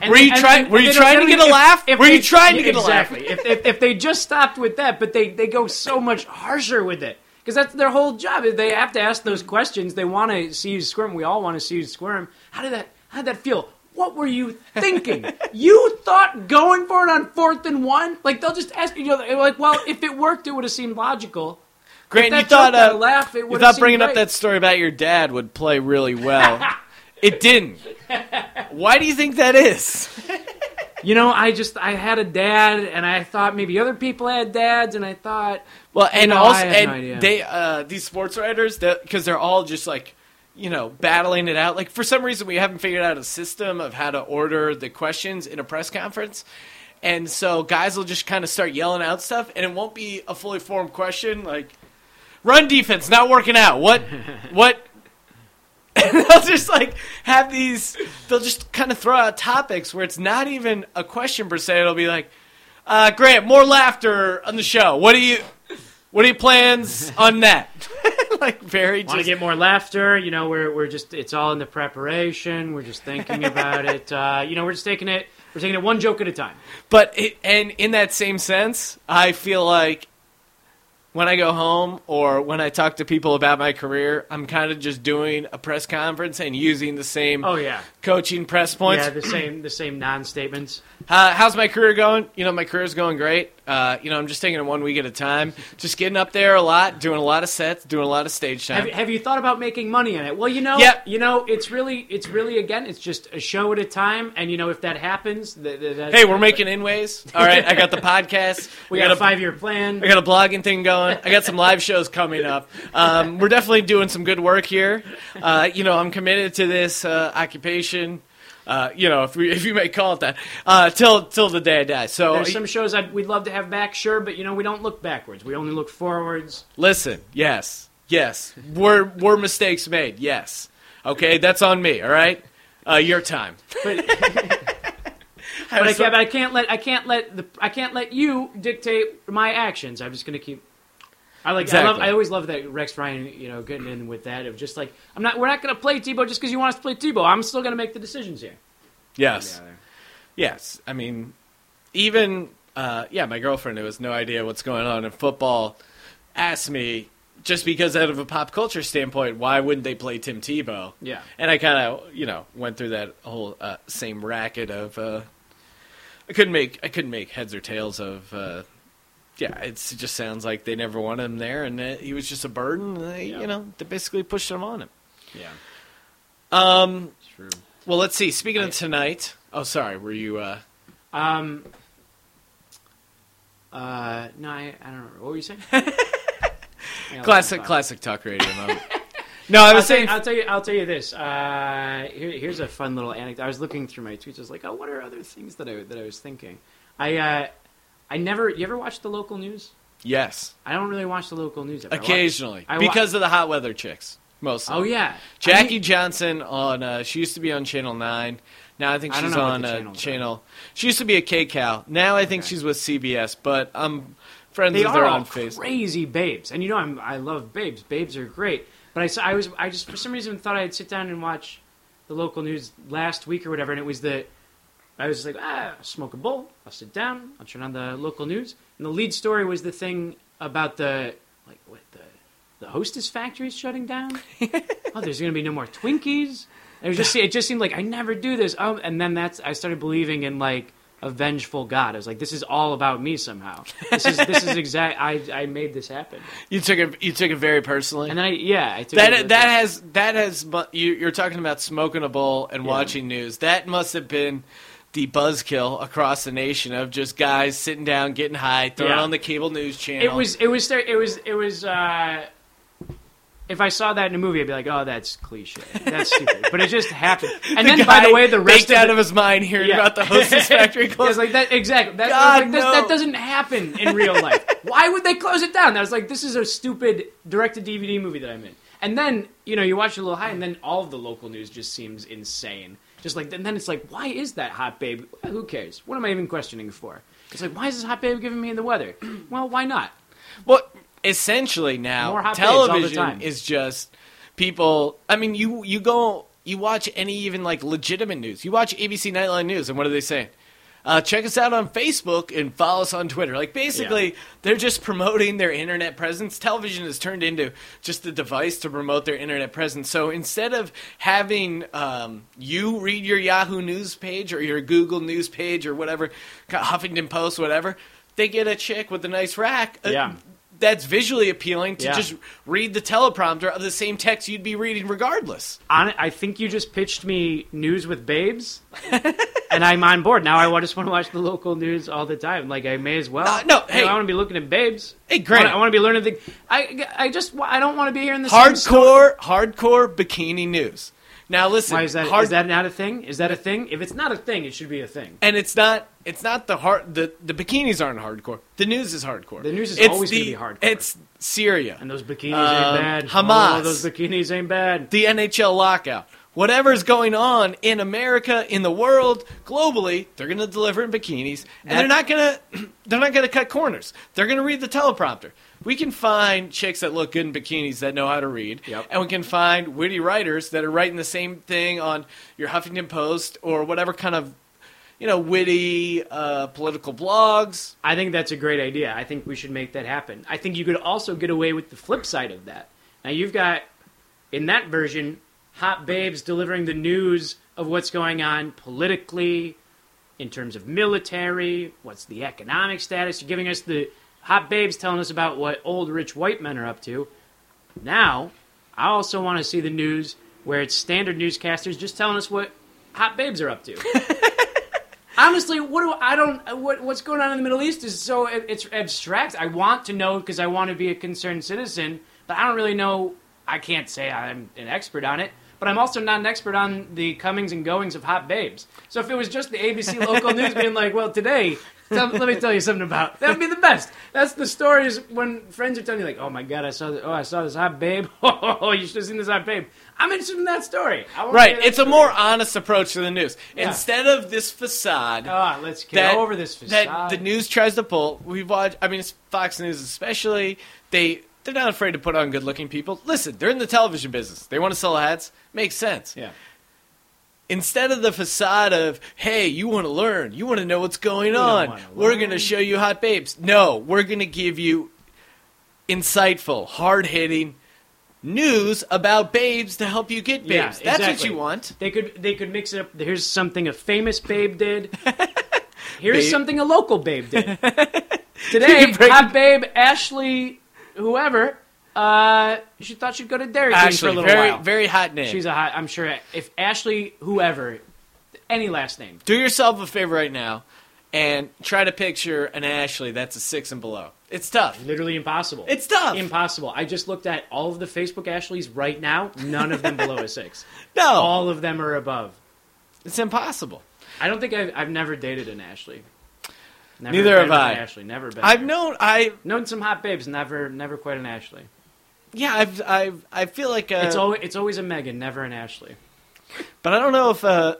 And Were you and- trying- and were you they don't- trying to get a laugh? if Were you they- trying to get a laugh? exactly. if, if if they just stopped with that, but they they go so much harsher with it because that's their whole job. They have to ask those questions. They want to see you squirm. We all want to see you squirm. How did that? How did that feel? What were you thinking? <laughs> you thought going for it on fourth and one? Like they'll just ask you. you know, like, well, if it worked, it would have seemed logical. Grant, you thought uh, laugh, it you thought bringing up that story about your dad would play really well. <laughs> it didn't. Why do you think that is? <laughs> You know, I just I had a dad, and I thought maybe other people had dads, and I thought Well, and know, also, and no they uh, these sports writers, because they're all just like, you know, battling it out. Like for some reason, we haven't figured out a system of how to order the questions in a press conference, and so guys will just kind of start yelling out stuff, and it won't be a fully formed question like, "Run defense not working out." What? <laughs> what? And they'll just like have these. They'll just kind of throw out topics where it's not even a question per se. It'll be like, uh, "Grant, more laughter on the show. What do you?" What are your plans <laughs> on that? <laughs> like very want to get more laughter. You know, we're we're just it's all in the preparation. We're just thinking about it. Uh, you know, we're just taking it. We're taking it one joke at a time. But it, and in that same sense, I feel like when I go home or when I talk to people about my career, I'm kind of just doing a press conference and using the same Oh yeah, coaching press points. yeah. The same the same non statements. Uh, how's my career going? You know, my career's going great. Uh, you know, I'm just taking it one week at a time. Just getting up there a lot, doing a lot of sets, doing a lot of stage time. Have, have you thought about making money in it? Well, you know, Yep. you know, it's really, it's really again, it's just a show at a time, and you know, if that happens, th- th- that's, hey, we're making inways. All right, I got the podcast. <laughs> we I got a a five-year plan. I got a blogging thing going. I got some live shows coming up. Um, we're definitely doing some good work here. Uh, you know, I'm committed to this uh, Uh, you know, if we, <laughs> if you may call it that, uh, till till the day I die. So There's some shows I'd, we'd love to have back, sure, but you know, we don't look backwards. We only look forwards. listen, yes, yes, were were mistakes made? Yes. Okay, that's on me. All right, uh, your time. <laughs> But, <laughs> but I can't. But I can't let. I can't let the. I can't let you dictate my actions. I'm just gonna keep. I like. I love. I always love that Rex Ryan. You know, getting in with that of just like I'm not. We're not gonna play Tebow just because you want us to play Tebow. I'm still gonna make the decisions here. Yes. Yes, I mean, even uh, yeah, my girlfriend who has no idea what's going on in football asked me just because out of a pop culture standpoint, why wouldn't they play Tim Tebow? Yeah. and I kind of you know went through that whole uh, same racket of uh, I couldn't make I couldn't make heads or tails of. Uh, yeah, it's, it just sounds like they never wanted him there, and uh, he was just a burden. And they, Yeah. you know, they basically pushed him on him. Yeah. Um, True. well, let's see. Speaking I- of tonight, oh, sorry, were you? Uh, Um. Uh. No, I, I don't know. What were you saying? <laughs> Classic, classic talk radio moment. No, I I'll was tell, you, saying. I'll tell you. I'll tell you this. Uh, here, here's a fun little anecdote. I was looking through my tweets. I was like, "Oh, what are other things that I that I was thinking?" I uh, I never. You ever watch the local news? Yes, I don't really watch the local news. Ever. I watch- occasionally I wa- because of the hot weather chicks. Mostly. Oh yeah, Jackie I mean, Johnson on. Uh, she used to be on Channel Nine. Now I think I she's know on the uh, channels are. channel. She used to be a KCAL. Now I think Okay. she's with CBS. But I'm friends they with her on Facebook. crazy babes, and you know I'm, I love babes. Babes are great. But I, saw- I was I just for some reason thought I'd sit down and watch the local news last week or whatever, and it was the I was like ah I'll smoke a bowl, I'll sit down, I'll turn on the local news, and the lead story was the thing about the like what the the Hostess factory is shutting down. <laughs> oh, there's gonna be no more Twinkies. It just it just seemed like I never do this. Oh, and then that's I started believing in like a vengeful God. I was like, this is all about me somehow. This is this is exact. I I made this happen. You took it. You took it very personally. And then I yeah I took that with that has that has you, you're talking about smoking a bowl and Yeah. watching news. That must have been the buzzkill across the nation of just guys sitting down, getting high, throwing Yeah. on the cable news channel. It was it was it was it was. uh if I saw that in a movie, I'd be like, "Oh, that's cliche. That's stupid." But it just happened. <laughs> And then, by the way, the rest of out the, of his mind hearing Yeah. about the Hostess <laughs> factory closing. like that exactly. That, God, like, no. that doesn't happen in real life. Why would they close it down? I was like, this is a stupid direct to DVD movie that I'm in. And then you know you watch it a little high, and then all of the local news just seems insane. Just like and then it's like, why is that hot babe? Who cares? What am I even questioning for? It's like, why is this hot babe giving me the weather? <clears throat> well, why not? Well, essentially now More hot babes all the television is just people. I mean, you you go you watch any even like legitimate news. You watch ABC Nightline News, and what are they saying? Uh, check us out on Facebook and follow us on Twitter. Like basically, they're just promoting their internet presence. Television has turned into just a device to promote their internet presence. So instead of having um, you read your Yahoo News page or your Google News page or whatever, Huffington Post, whatever, they get a chick with a nice rack. Yeah. That's visually appealing to Yeah. just read the teleprompter of the same text you'd be reading regardless. On, I think you just pitched me news with babes, <laughs> and I'm on board now. I just want to watch the local news all the time. Like I may as well. Uh, no, You hey. I want to be looking at babes. Hey, I Grant. I want to be learning things. I, I just I don't want to be the same story. Hardcore, hardcore bikini news. Now listen, Why is that? Hard- is that not a thing? Is that a thing? If it's not a thing, it should be a thing. and it's not. It's not the hard. The the bikinis aren't hardcore. The news is hardcore. The news is It's always gonna be hardcore. It's Syria, And those bikinis Um, ain't bad. Hamas. Oh, those bikinis ain't bad. the NHL lockout. Whatever's going on in America, in the world, globally, they're going to deliver in bikinis, and they're not going to <clears throat> they're not going to cut corners. They're going to read the teleprompter. We can find chicks that look good in bikinis that know how to read, Yep. and we can find witty writers that are writing the same thing on your Huffington Post or whatever kind of you know witty uh, political blogs. I think that's a great idea. I think we should make that happen. I think you could also get away with the flip side of that. Now you've got in that version hot babes delivering the news of what's going on politically, in terms of military. What's the economic status? You're giving us the hot babes telling us about what old rich white men are up to. Now, I also want to see the news where it's standard newscasters just telling us what hot babes are up to. <laughs> Honestly, what do I don't what what's going on in the Middle East is so it, it's abstract. I want to know because I want to be a concerned citizen, but I don't really know. I can't say I'm an expert on it, but I'm also not an expert on the comings and goings of hot babes. So if it was just the ABC local <laughs> news being like, "Well, today Let me tell you something about. That would be the best. That's the stories when friends are telling you like, "Oh my god, I saw this. Oh, I saw this hot babe. <laughs> Oh, you should have seen this hot babe." I'm interested in that story. Right. that It's a more honest approach to the news. Yeah. Instead of this facade Ah, let's get that, over this facade. that the news tries to pull. We've watched. I mean, it's Fox News especially. They they're not afraid to put on good-looking people. Listen, they're in the television business. They want to sell ads. Makes sense. yeah. Instead of the facade of, hey, you want to learn, you want to know what's going don't on, we're going to show you hot babes. No, we're going to give you insightful, hard-hitting news about babes to help you get babes. Yeah, That's what you want. They could they could mix it up. Here's something a famous babe did. <laughs> Here's Babe. something a local babe did. <laughs> Today, hot babe Ashley, whoever, uh, she thought she'd go to Dairy Queen for a Ashley, little very while. very hot name. She's a hot. I'm sure if Ashley, whoever, any last name. Do yourself a favor right now and try to picture an Ashley that's a six and below. It's tough. Literally impossible. It's tough. Impossible. I just looked at all of the Facebook Ashleys right now. None of them below a six. <laughs> No, All of them are above. it's impossible. I don't think I've, I've never dated an Ashley. Never Neither been have with I. Ashley. Never been. I've known I known some hot babes. Never, never quite an Ashley. Yeah I've I've I feel like uh, It's always it's always a Megan, never an Ashley. but I don't know if uh,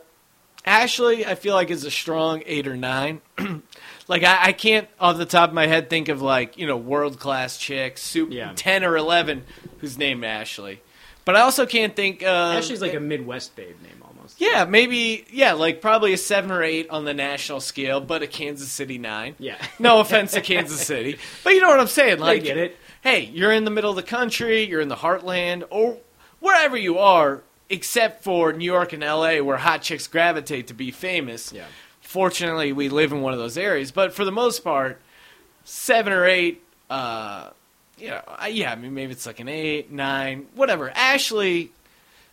Ashley I feel like is a strong eight or nine. <clears throat> like I, I can't off the top of my head think of like you know world class chicks, super Yeah. ten or eleven who's named Ashley. But I also can't think. Uh, Ashley's like a Midwest babe name almost. Yeah, maybe. Yeah, like probably a seven or eight on the national scale, but a Kansas City nine. Yeah. No offense to Kansas City, <laughs> but you know what I'm saying. Like, get it. Hey, you're in the middle of the country, you're in the heartland, or wherever you are, except for New York and L.A., where hot chicks gravitate to be famous. Yeah. Fortunately, we live in one of those areas, but for the most part, seven or eight. Uh, you know, I- yeah, I mean, maybe it's like an eight, nine, whatever. Ashley,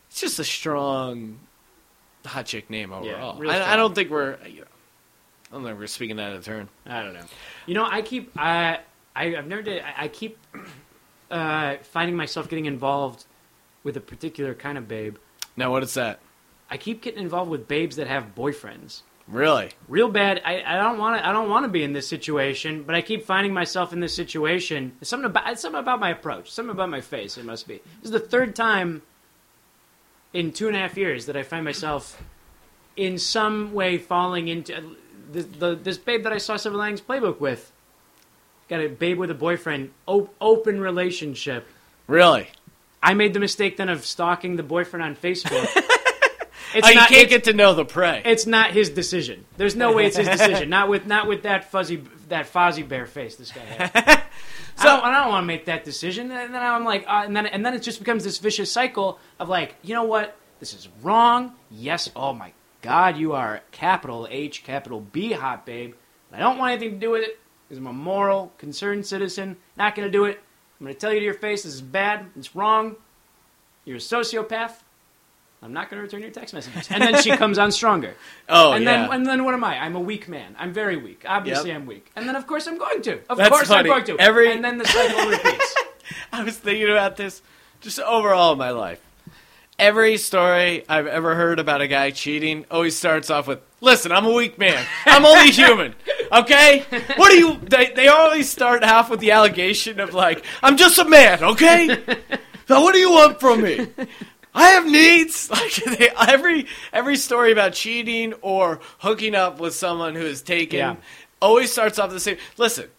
it's just a strong hot chick name overall. real I, I don't think we're, you know, I don't think we're speaking out of turn. I don't know. You know, I keep I, I I've never did. I, I keep uh, finding myself getting involved with a particular kind of babe. Now, what is that? I keep getting involved with babes that have boyfriends. Really? real bad. I, I don't want to. I don't want to be in this situation, but I keep finding myself in this situation. It's something about it's something about my approach. Something about my face. It must be. This is the third time in two and a half years that I find myself in some way falling into the, the this babe that I saw Silver Linings Playbook with. Got a babe with a boyfriend. Op- open relationship. Really? I made the mistake then of stalking the boyfriend on Facebook. <laughs> It's oh, you not- can't it's- get to know the prey. it's not his decision. There's no way it's his decision. <laughs> Not with not with that fuzzy that Fozzie Bear face this guy has. <laughs> so I don't, I don't want to make that decision. And then I'm like, uh, and then and then it just becomes this vicious cycle of like, you know what? This is wrong. Yes. Oh my God, you are capital H, capital B, hot babe. I don't want anything to do with it because I'm a moral, concerned citizen. Not going to do it. I'm going to tell you to your face, this is bad. It's wrong. You're a sociopath. I'm not going to return your text messages. And then she <laughs> comes on stronger. oh, and yeah. then and then what am I? I'm a weak man. I'm very weak. Obviously, Yep. I'm weak. And then of course I'm going to. Of That's course funny. I'm going to. Every- and then the cycle <laughs> repeats. I was thinking about this just overall in my life. Every story I've ever heard about a guy cheating always starts off with, "Listen, I'm a weak man. I'm only <laughs> human. Okay? What do you?" They, they always start half with the allegation of like, "I'm just a man." Okay? So what do you want from me? I have needs. <laughs> Like they, every every story about cheating or hooking up with someone who is taken Yeah. always starts off the same. Listen,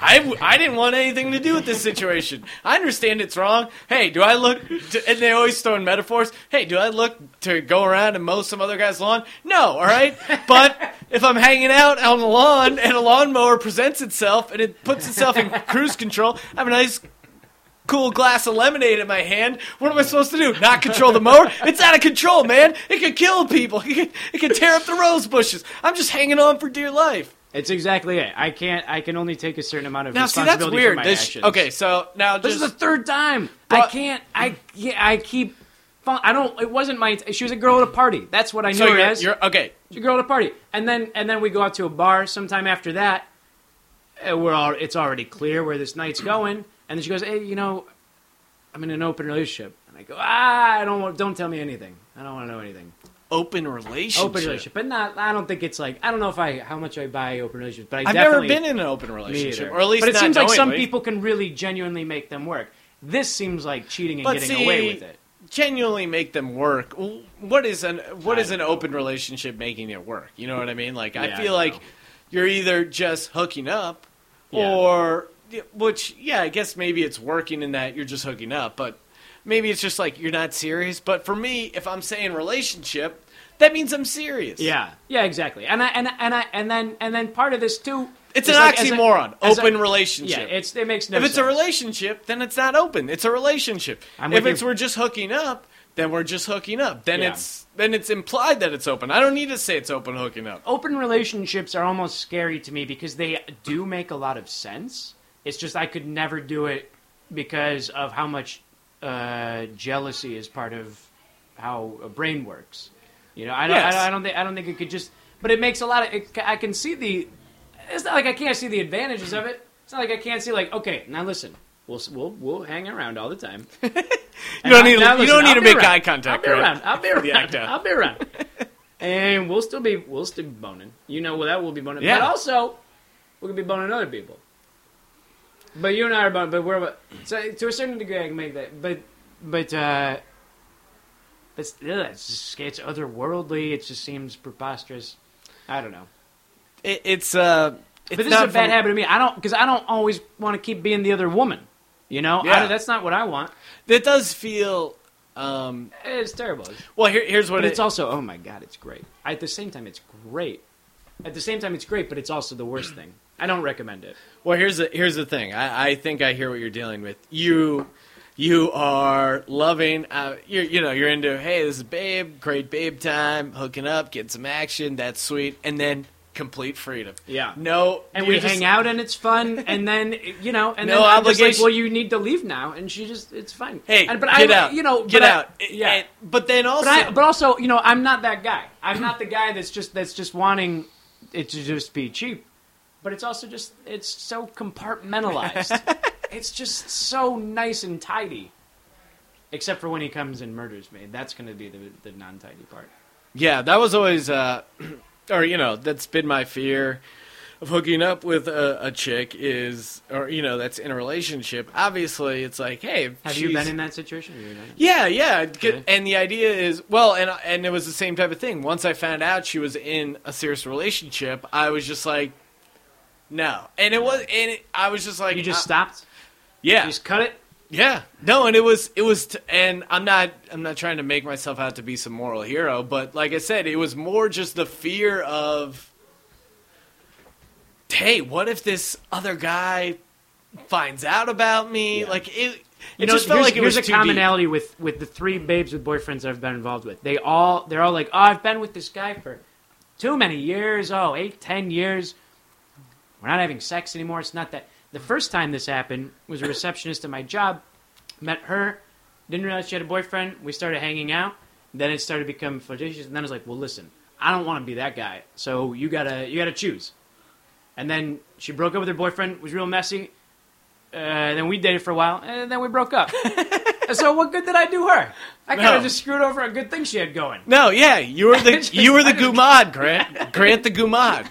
I, I didn't want anything to do with this situation. I understand it's wrong. Hey, do I look? To, and they always throw in metaphors. Hey, do I look to go around and mow some other guy's lawn? No, all right. But if I'm hanging out on the lawn and a lawnmower presents itself and it puts itself in cruise control, I have a nice cool glass of lemonade in my hand. What am I supposed to do? Not control the mower? It's out of control, man. It could kill people. It could, it could tear up the rose bushes. I'm just hanging on for dear life. It's exactly it. I can't. I can only take a certain amount of Now, see, that's responsibility weird. for my This- actions. okay, so now This just is the third time. I can't. I yeah. I keep. I don't. It wasn't my. She was a girl at a party. That's what I knew so her you're, as. you're okay. She's a girl at a party, and then and then we go out to a bar sometime after that. And we're all. It's already clear where this night's going, and then she goes, "Hey, you know, I'm in an open relationship." And I go, "Ah, I don't. want Don't tell me anything. I don't want to know anything." Open relationship. Open relationship, but not. I don't think it's like. I don't know if I how much I buy open relationships, but I I've never been in an open relationship, or at least But it seems like some people can really genuinely make them work. This seems like cheating and But getting see, away with it. genuinely make them work. What is an what I is an know. open relationship making it work? You know what I mean? Like I Yeah, I feel don't like know. you're either just hooking up, Yeah. or which yeah, I guess maybe it's working in that you're just hooking up, but maybe it's just like you're not serious. But for me, if I'm saying relationship, that means I'm serious. Yeah, yeah, exactly. And I and I- and I and then and then part of this too. It's an like as a- oxymoron. as a- open Yeah, relationship. it's it makes no sense. if it's a relationship, then it's not open. It's a relationship. I'm if with it's you. we're just hooking up, then we're just hooking up. Then Yeah. it's then it's implied that it's open. I don't need to say it's open hooking up. Open relationships are almost scary to me because they do make a lot of sense. It's just I could never do it because of how much uh, jealousy is part of how a brain works. You know, I don't, Yes. I, I don't think I don't think it could just. But it makes a lot of. It, I can see the. It's not like I can't see the advantages of it. It's not like I can't see like okay now listen. We'll, we'll, we'll hang around all the time. <laughs> You don't need to, Now, you don't need I'll to make around. eye contact. I'll be around. I'll be <laughs> around. I'll be around. and we'll still be we'll still be boning. You know well, that we'll be boning. Yeah. But also we could be boning other people. But you and I are boning. But we're so to a certain degree I can make that. But but uh, it's ugh, it's just it's otherworldly. It just seems preposterous. I don't know. It, it's uh, it's But this is a bad from- habit of me. I don't because I don't always want to keep being the other woman. You know, Yeah. I, that's not what I want. That does feel. Um, It's terrible. well, here, here's what it, it's also, oh my god, it's great. At the same time, it's great. At the same time, it's great, but it's also the worst thing. I don't recommend it. Well, here's the here's the thing. I, I think I hear what you're dealing with. You you are loving. Uh, you're you know you're into. Hey, this is babe. Great babe time. Hooking up, getting some action. That's sweet. And then complete freedom. Yeah. No. And we just- hang out, and it's fun. <laughs> And then you know, and No then I'm just like, obligation. well, you need to leave now, and she just, it's fine. Hey, and, but get I, out. You know, get I- out. yeah. And- but then also, but I, but also, you know, I'm not that guy. I'm not the guy that's just that's just wanting it to just be cheap. But it's also just it's so compartmentalized. <laughs> it's just so nice and tidy. Except for when he comes and murders me. That's going to be the the non-tidy part. Yeah, that was always, uh, <clears throat> or you know, that's been my fear of hooking up with a, a chick is, or you know, that's in a relationship. Obviously, it's like, hey, Have you been in that situation? Have you been in it? Yeah, yeah. Okay. And the idea is, well, and and it was the same type of thing. Once I found out she was in a serious relationship, I was just like, no. And it was, and it, I was just like, You just uh, stopped. yeah, You just cut it. yeah. No, and it was it was t- and I'm not I'm not trying to make myself out to be some moral hero, but like I said, it was more just the fear of hey, what if this other guy finds out about me? Yeah. Like it You it know, just felt like it was a too deep. commonality with with the three babes with boyfriends I've been involved with. They all they're all like, oh, I've been with this guy for too many years. Oh, eight, ten years. We're not having sex anymore. It's not that. The first time this happened was a receptionist at my job. Met her, didn't realize she had a boyfriend. We started hanging out. Then it started to become flirtatious, and then I was like, well, listen, I don't want to be that guy. So you gotta you gotta choose. And then she broke up with her boyfriend. Was real messy. Uh, then we dated for a while, and then we broke up. <laughs> so what good did I do her? I kind of No. just screwed over a good thing she had going. No, yeah, you were the <laughs> you were the Gumad, Grant. Grant the Gumad.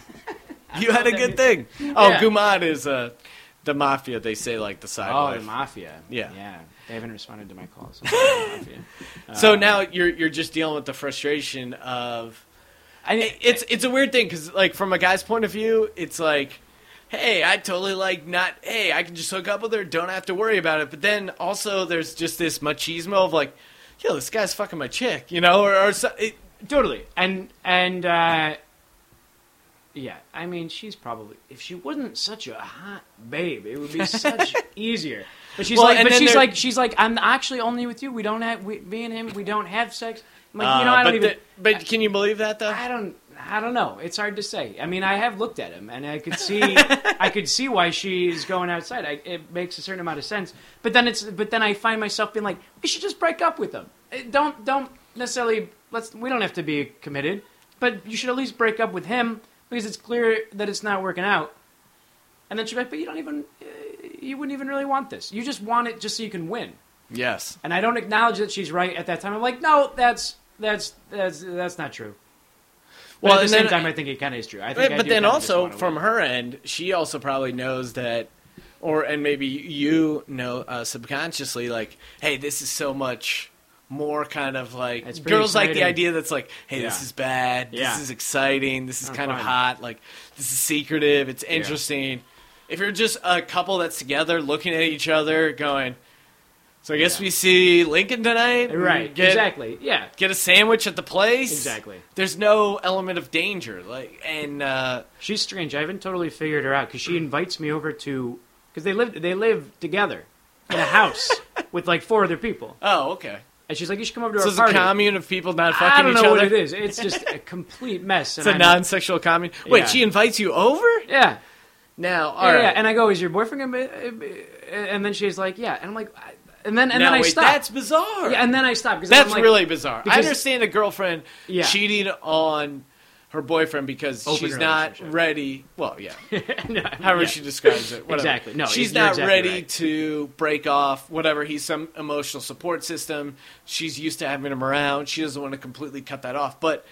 You had a good thing. Oh, Yeah. Gumad is uh, the mafia. They say like the side Oh, wife. the mafia. Yeah. yeah. They haven't responded to my calls. Mafia. <laughs> So now you're you're just dealing with the frustration of I, it's it's a weird thing because like from a guy's point of view, it's like, hey, I totally like not hey, I can just hook up with her, don't have to worry about it. But then also there's just this machismo of like, yo, this guy's fucking my chick, you know, or, or so, it, totally. And and uh, yeah, I mean, she's probably if she wasn't such a hot babe, it would be <laughs> such easier. But she's Well, like, but she's there- like, she's like, I'm actually only with you. We don't have, we, me and him, we don't have sex. I'm like, you know, Uh, I don't but even. the- but can you believe that though? I don't. I don't know. It's hard to say. I mean, I have looked at him, and I could see, <laughs> I could see why she's going outside. I, it makes a certain amount of sense. But then it's, but then I find myself being like, we should just break up with him. Eh, Don't, don't necessarily. Let's. We don't have to be committed, but you should at least break up with him because it's clear that it's not working out. And then she's like, but you don't even, eh, you wouldn't even really want this. You just want it just so you can win. Yes. And I don't acknowledge that she's right at that time. I'm like, no, that's that's that's that's not true. But Well, at the same then- time, I think it kind of is true. I think But, I but then also from win. her end, she also probably knows that, or and maybe you know uh, subconsciously, like, hey, this is so much more kind of like It's pretty girls like the idea that's like, hey, this is bad, Yeah. this is exciting, this is Oh, kind of hot, like this is secretive, it's interesting. If you're just a couple that's together looking at each other, going. So I guess Yeah. we see Lincoln tonight. Right? Get, exactly. Yeah. Get a sandwich at the place. Exactly. There's no element of danger, like, and uh, She's strange. I haven't totally figured her out because she invites me over to because they live they live together in a house <laughs> with like four other people, oh, okay. And she's like, "You should come over to So our it's a commune of people not fucking each other. I don't know what it is. It's just a complete mess. It's a non-sexual commune. Wait, Yeah. she invites you over? Yeah. Now, all Yeah, right. yeah, and I go, "Is your boyfriend?" Gonna be, uh, uh, and then she's like, "Yeah," and I'm like, I- and then and now, then I wait, stop. that's bizarre. yeah, and then I stop because that's I'm like, really bizarre. I understand a girlfriend Yeah. cheating on her boyfriend because Open she's not ready. Well, yeah, <laughs> No, however yeah. she describes it. Whatever. Exactly. No, she's not exactly ready right. to break off whatever. He's some emotional support system. She's used to having him around. She doesn't want to completely cut that off. But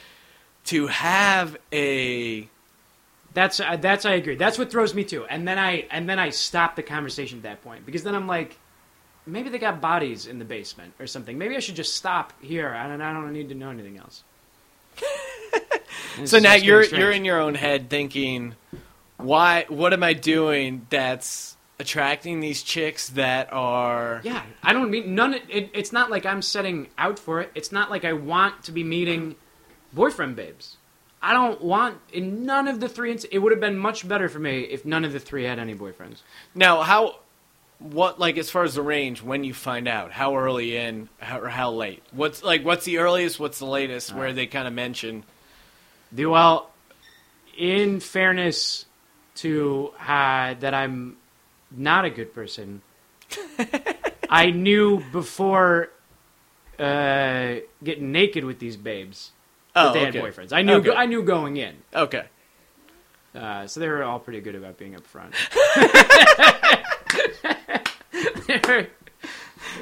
to have a That's uh, that's I agree. That's what throws me too. And then I and then I stop the conversation at that point because then I'm like, maybe they got bodies in the basement or something. Maybe I should just stop here and I don't need to know anything else. <laughs> It's So now you're strange. you're in your own head thinking, why? What am I doing that's attracting these chicks that are? Yeah, I don't mean none. It, it's not like I'm setting out for it. It's not like I want to be meeting boyfriend babes. I don't want in none of the three. ins- It would have been much better for me if none of the three had any boyfriends. Now how? What like as far as the range when you find out how early in how, or how late? What's like what's the earliest? What's the latest? Uh, where they kind of mention? The, well, in fairness to uh, that I'm not a good person, <laughs> I knew before uh, getting naked with these babes that Oh, they okay. had boyfriends. I knew Okay. I knew going in, Okay. uh, so they were all pretty good about being up front. <laughs> <laughs> They were-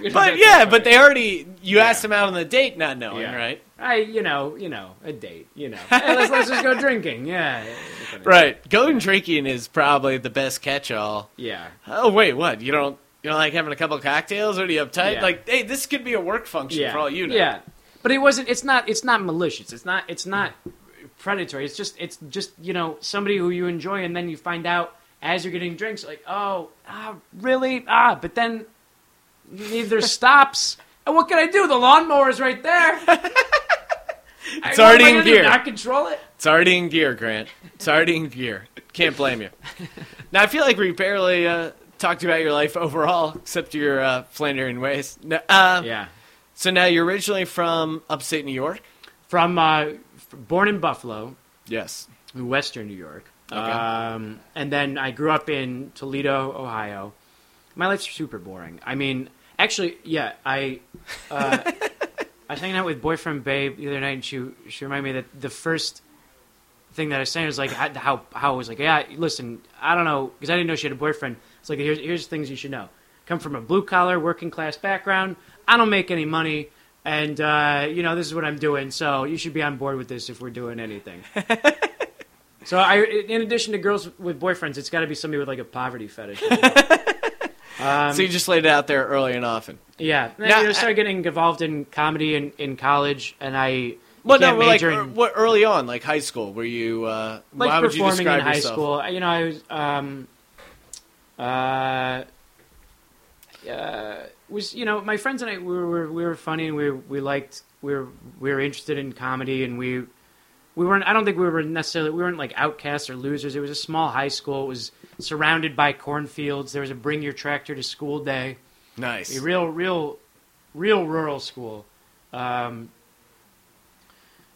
<laughs> But yeah, but they already you asked them out on the date, not knowing, Yeah. right? I, you know, you know, a date, you know. Hey, let's, let's just go drinking. Yeah. <laughs> Right. Going drinking is probably the best catch-all. Yeah. Oh wait, what? You don't you don't like having a couple of cocktails, or do you uptight? Yeah. Like, hey, this could be a work function Yeah. for all you know. Yeah. But it wasn't it's not it's not malicious. It's not it's not predatory. It's just it's just, you know, somebody who you enjoy and then you find out as you're getting drinks like, "Oh, ah, really? Ah, but then neither stops. And what can I do? The lawnmower is right there. <laughs> It's already in gear. Not control it. It's already in gear, Grant. It's already in gear. Can't blame you. <laughs> Now I feel like we barely uh, talked about your life overall, except your uh, Flanderian ways. No, uh, Yeah. So now you're originally from upstate New York. From uh, born in Buffalo, Yes. Western New York. Okay. Um, and then I grew up in Toledo, Ohio. My life's super boring. I mean, actually, yeah, I uh, I was hanging out with boyfriend babe the other night, and she she reminded me that the first thing that I was saying was like how how, I was like, yeah, listen, I don't know because I didn't know she had a boyfriend. It's like here's here's things you should know. Come from a blue collar working class background. I don't make any money. And uh, you know this is what I'm doing, so you should be on board with this if we're doing anything. <laughs> So I, in addition to girls with boyfriends, it's got to be somebody with like a poverty fetish. <laughs> Um, so you just laid it out there early and often. yeah, and Now, you know, started getting involved in comedy in, in college, and I Well, no, became but like in, what early on, like high school, were you? Uh, like how would you performing describe in high yourself? school. You know, I was um, uh, uh, was you know my friends and I we were we were funny and we we liked we were we were interested in comedy and we we weren't I don't think we were necessarily we weren't like outcasts or losers. It was a small high school. It was surrounded by cornfields. There was a bring your tractor to school day. Nice. a real, real, real rural school. Um,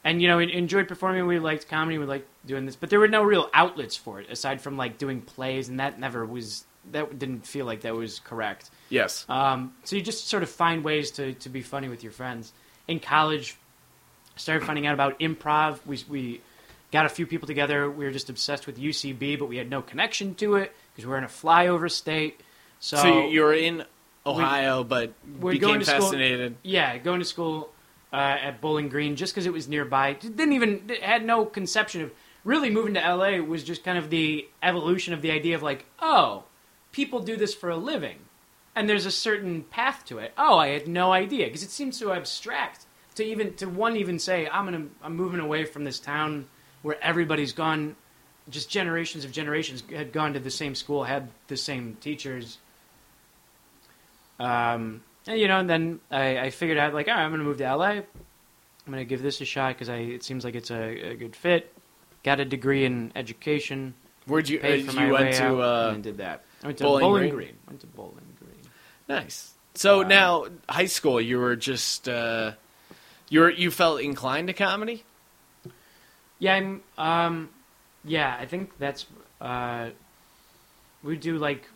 and you know, en- enjoyed performing. We liked comedy. We liked doing this, but there were no real outlets for it aside from like doing plays, and that never was. That didn't feel like that was correct. Yes. Um, so you just sort of find ways to, to be funny with your friends. In college, started finding out about improv. We, we got a few people together. We were just obsessed with UCB, but we had no connection to it because we were in a flyover state. So, So, you were in Ohio, but we're became going to school- fascinated. yeah, going to school uh, at Bowling Green just because it was nearby. Didn't even had no conception of really moving to LA. Was just kind of the evolution of the idea of like, oh, people do this for a living, and there's a certain path to it. Oh, I had no idea because it seems so abstract to even to one even say I'm gonna I'm moving away from this town where everybody's gone. Just generations of generations had gone to the same school, had the same teachers. Um, and, you know, and then I, I figured out like, all right, I'm going to move to LA. I'm going to give this a shot because I it seems like it's a, a good fit. Got a degree in education. Where'd you? Uh, you went to? Uh, and did that. I went to Bowling Bowling, Green? Green. Went to Bowling Green. nice. So Um, now, high school, you were just uh, you were you felt inclined to comedy. Yeah, I'm. Um, yeah, I think that's. Uh, we do like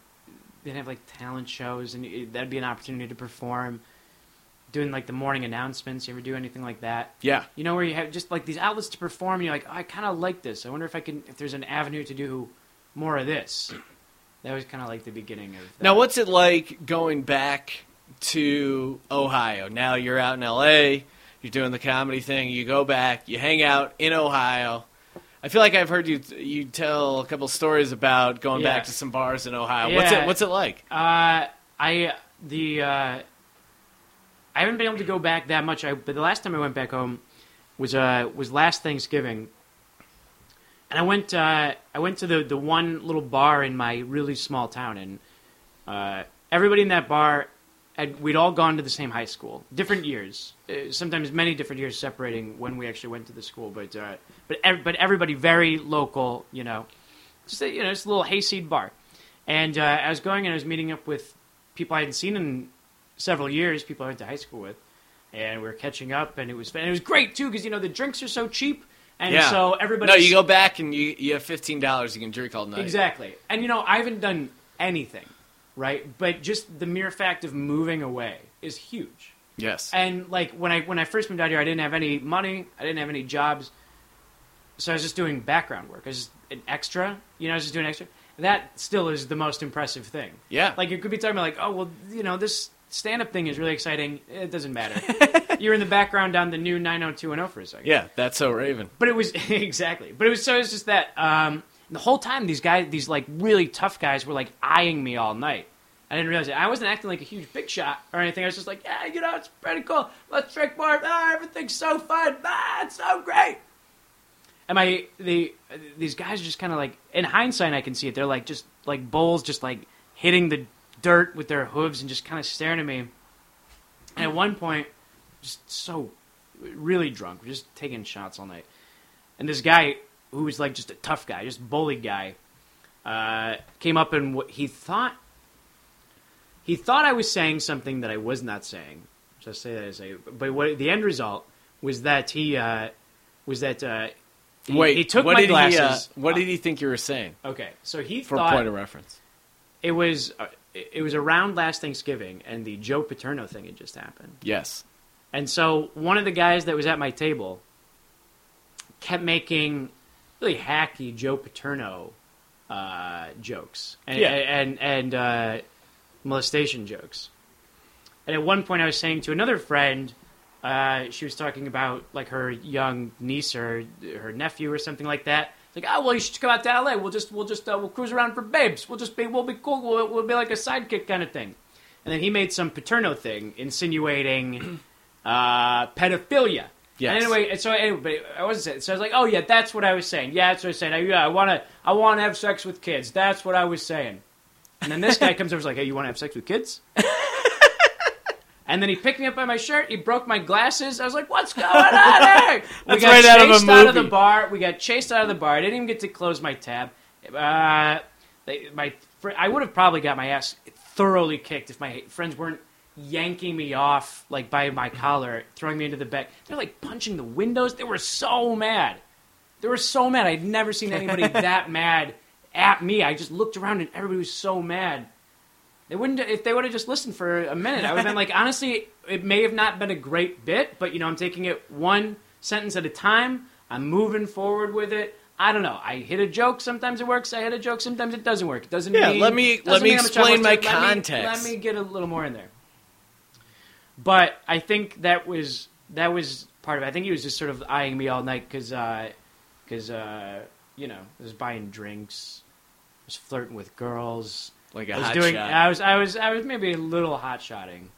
they'd have like talent shows, and it, that'd be an opportunity to perform. Doing like the morning announcements. You ever do anything like that? Yeah. You know where you have just like these outlets to perform. And you're like, oh, I kind of like this. I wonder if I can, if there's an avenue to do more of this. That was kind of like the beginning of. That. Now, what's it like going back to Ohio? Now you're out in LA, you're doing the comedy thing, you go back, you hang out in Ohio. I feel like I've heard you you tell a couple stories about going Yeah. back to some bars in Ohio. What's Yeah. it What's it like? Uh, I the uh, I haven't been able to go back that much. I, but the last time I went back home was uh was last Thanksgiving, and I went uh, I went to the the one little bar in my really small town, and uh, everybody in that bar had we'd all gone to the same high school, different years, uh, sometimes many different years separating when we actually went to the school, but uh, but ev- but everybody very local, you know, just a, you know, just a little hayseed bar. And uh, I was going and I was meeting up with people I hadn't seen in several years, people I went to high school with, and we were catching up, and it was and it was great too because you know the drinks are so cheap, and yeah. so everybody No, you go back and you you have fifteen dollars. You can drink all night. exactly, and you know I haven't done anything, right? But just the mere fact of moving away is huge. Yes. And like when I when I first moved out here, I didn't have any money. I didn't have any jobs, so I was just doing background work. I was just an extra. You know, I was just doing extra. That still is the most impressive thing. Yeah. Like you could be talking about like, oh well, you know, this stand up thing is really exciting. It doesn't matter. <laughs> You're in the background on the new 90210 for a second. yeah, that's so Raven. But it was <laughs> exactly. But it was so it's just that um, the whole time these guys, these like really tough guys, were like eyeing me all night. I didn't realize it. I wasn't acting like a huge big shot or anything. I was just like, yeah, you know, it's pretty cool. Let's drink more. Ah, everything's so fun. Ah, it's so great. And my the these guys are just kind of like in hindsight, I can see it. They're like just like bulls, just like hitting the dirt with their hooves and just kind of staring at me. And at one point, just so really drunk, just taking shots all night. And this guy who was like just a tough guy, just bully guy, uh, came up and what he thought he thought I was saying something that I was not saying. Just say that as a but what the end result was that he uh, was that uh, he, Wait, he took my did glasses. He, uh, what did he think you were saying? okay, so he For thought point of reference. it was uh, it was around last Thanksgiving, and the Joe Paterno thing had just happened. Yes. And so one of the guys that was at my table kept making really hacky Joe Paterno uh, jokes and Yeah. and and uh, molestation jokes. And at one point, I was saying to another friend, uh, she was talking about like her young niece or her nephew or something like that. Like, oh well, you should come out to LA. We'll just we'll just uh, we'll cruise around for babes. We'll just be we'll be cool. We'll, we'll be like a sidekick kind of thing. And then he made some Paterno thing, insinuating <clears throat> uh, pedophilia. Yes. And anyway, so anyway, I wasn't saying. So I was like, oh yeah, that's what I was saying. Yeah, that's what I was saying. I, yeah, I want to I want to have sex with kids. That's what I was saying. And then this guy comes over, and is like, hey, you want to have sex with kids? And then he picked me up by my shirt. He broke my glasses. I was like, "What's going on here?" <laughs> we got right out of chased out of the bar. We got chased out of the bar. I didn't even get to close my tab. Uh, they, my I would have probably got my ass thoroughly kicked if my friends weren't yanking me off like by my collar, throwing me into the bed. They're like punching the windows. They were so mad. They were so mad. I'd never seen anybody <laughs> that mad at me. I just looked around and everybody was so mad. They wouldn't if they would have just listened for a minute. I would have been like, honestly, it may have not been a great bit, but you know, I'm taking it one sentence at a time. I'm moving forward with it. I don't know. I hit a joke. Sometimes it works. I hit a joke. Sometimes it doesn't work. It doesn't Yeah, mean. let me- let me mean I'm a explain my. Let me- context. Let me get a little more in there. But I think that was that was part of it. I think he was just sort of eyeing me all night because because uh, you know I was buying drinks, I was flirting with girls. Like a I was hot doing. shot. I was. I was. I was maybe a little hot shotting.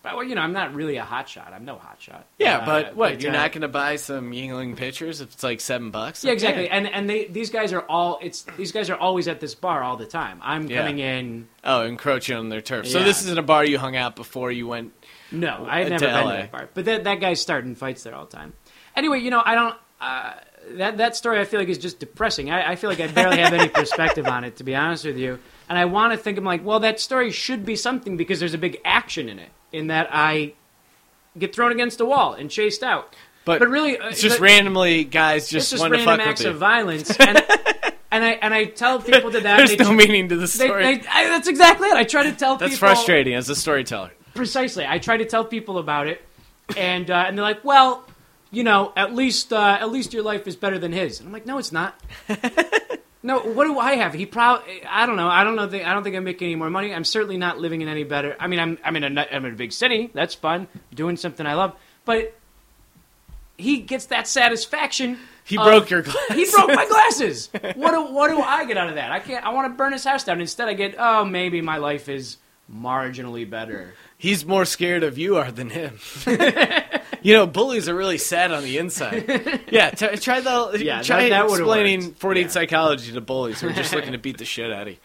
But well, you know, I'm not really a hot shot. I'm no hot shot. yeah, Uh, but what? you're uh, not going to buy some Yuengling pitchers if it's like seven bucks? Yeah, exactly. And and they these guys are all. It's these guys are always at this bar all the time. I'm Yeah. coming in. Oh, encroaching on their turf. So this isn't a bar you hung out before you went. No, I've Uh, never been LA. to that bar. But that that guy's starting fights there all the time. Anyway, you know, I don't. Uh, that that story I feel like is just depressing. I, I feel like I barely have any <laughs> perspective on it, to be honest with you. And I want to think I'm like, well, that story should be something because there's a big action in it. In that I get thrown against a wall and chased out. But, But really, uh, it's just the- randomly guys just, just want to random fuck acts with you. of violence. <laughs> And, and I and I tell people to that. There's they, no meaning to the they, story. they, I, that's exactly it. I try to tell That's people. frustrating as a storyteller. Precisely. I try to tell people about it, and uh, and they're like, "Well, you know, at least uh, at least your life is better than his." And I'm like, "No, it's not." <laughs> no, what do I have? He probably I don't know. I don't know. I don't think I'm making any more money. I'm certainly not living in any better. I mean, I'm I'm in a I'm in a big city. That's fun. Doing something I love, but he gets that satisfaction. He of- broke your glass. He broke my glasses. <laughs> What do what do I get out of that? I can't. I want to burn his house down. Instead, I get oh maybe my life is marginally better. He's more scared of you are than him. <laughs> you know, bullies are really sad on the inside. <laughs> Yeah, t- try the Yeah, try that- that explaining worked. 48 Yeah. psychology to bullies who are just <laughs> looking to beat the shit out of you.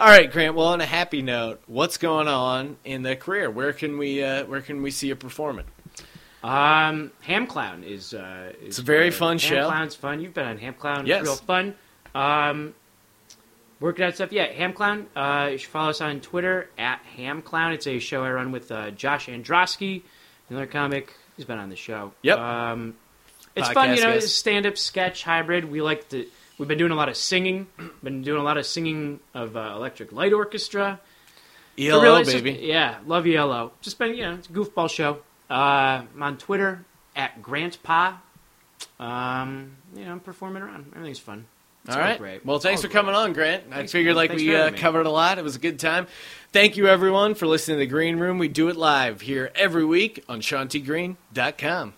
All right, Grant. Well, on a happy note, what's going on in the career? Where can we uh, where can we see you performing? Um, Ham Clown is. Uh, is It's a very fun Ham show. Clown's fun. You've been on Ham Clown. Yes. Real fun. Um, working out stuff. Yeah, Ham Clown. Uh, you should follow us on Twitter at Ham Clown. It's a show I run with uh, Josh Androsky, another comic. He's been on the show. Yep. Um, it's fun, you know, guest. stand up sketch hybrid. We like to. We've been doing a lot of singing. <clears throat> Been doing a lot of singing of uh, Electric Light Orchestra. ELO, real, it's just- baby. yeah, love ELO. Just been, you know, it's a goofball show. Uh, I'm on Twitter at Grant Pa. Um, you know, I'm performing around. Everything's fun. It's All all right. great. Well, thanks All for coming great. on, Grant. I figured man. like Thanks we uh, covered a lot. It was a good time. Thank you, everyone, for listening to the Green Room. We do it live here every week on SeanTGreen.com.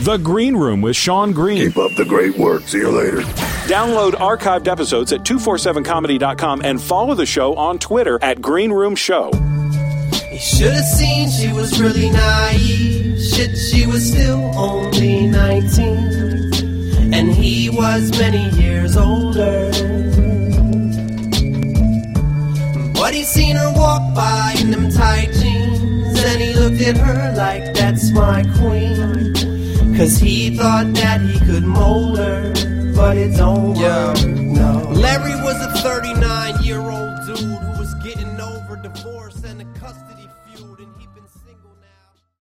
The Green Room with Sean Green. Keep up the great work. See you later. Download archived episodes at 247comedy.com and follow the show on Twitter at Green Room Show. You should have seen she was really naive. Shit, she was still only 19. And he was many years older. But he seen her walk by in them tight jeans. And he looked at her like, that's my queen. Cause he thought that he could mold her. But it's over. No. Larry was a 39 year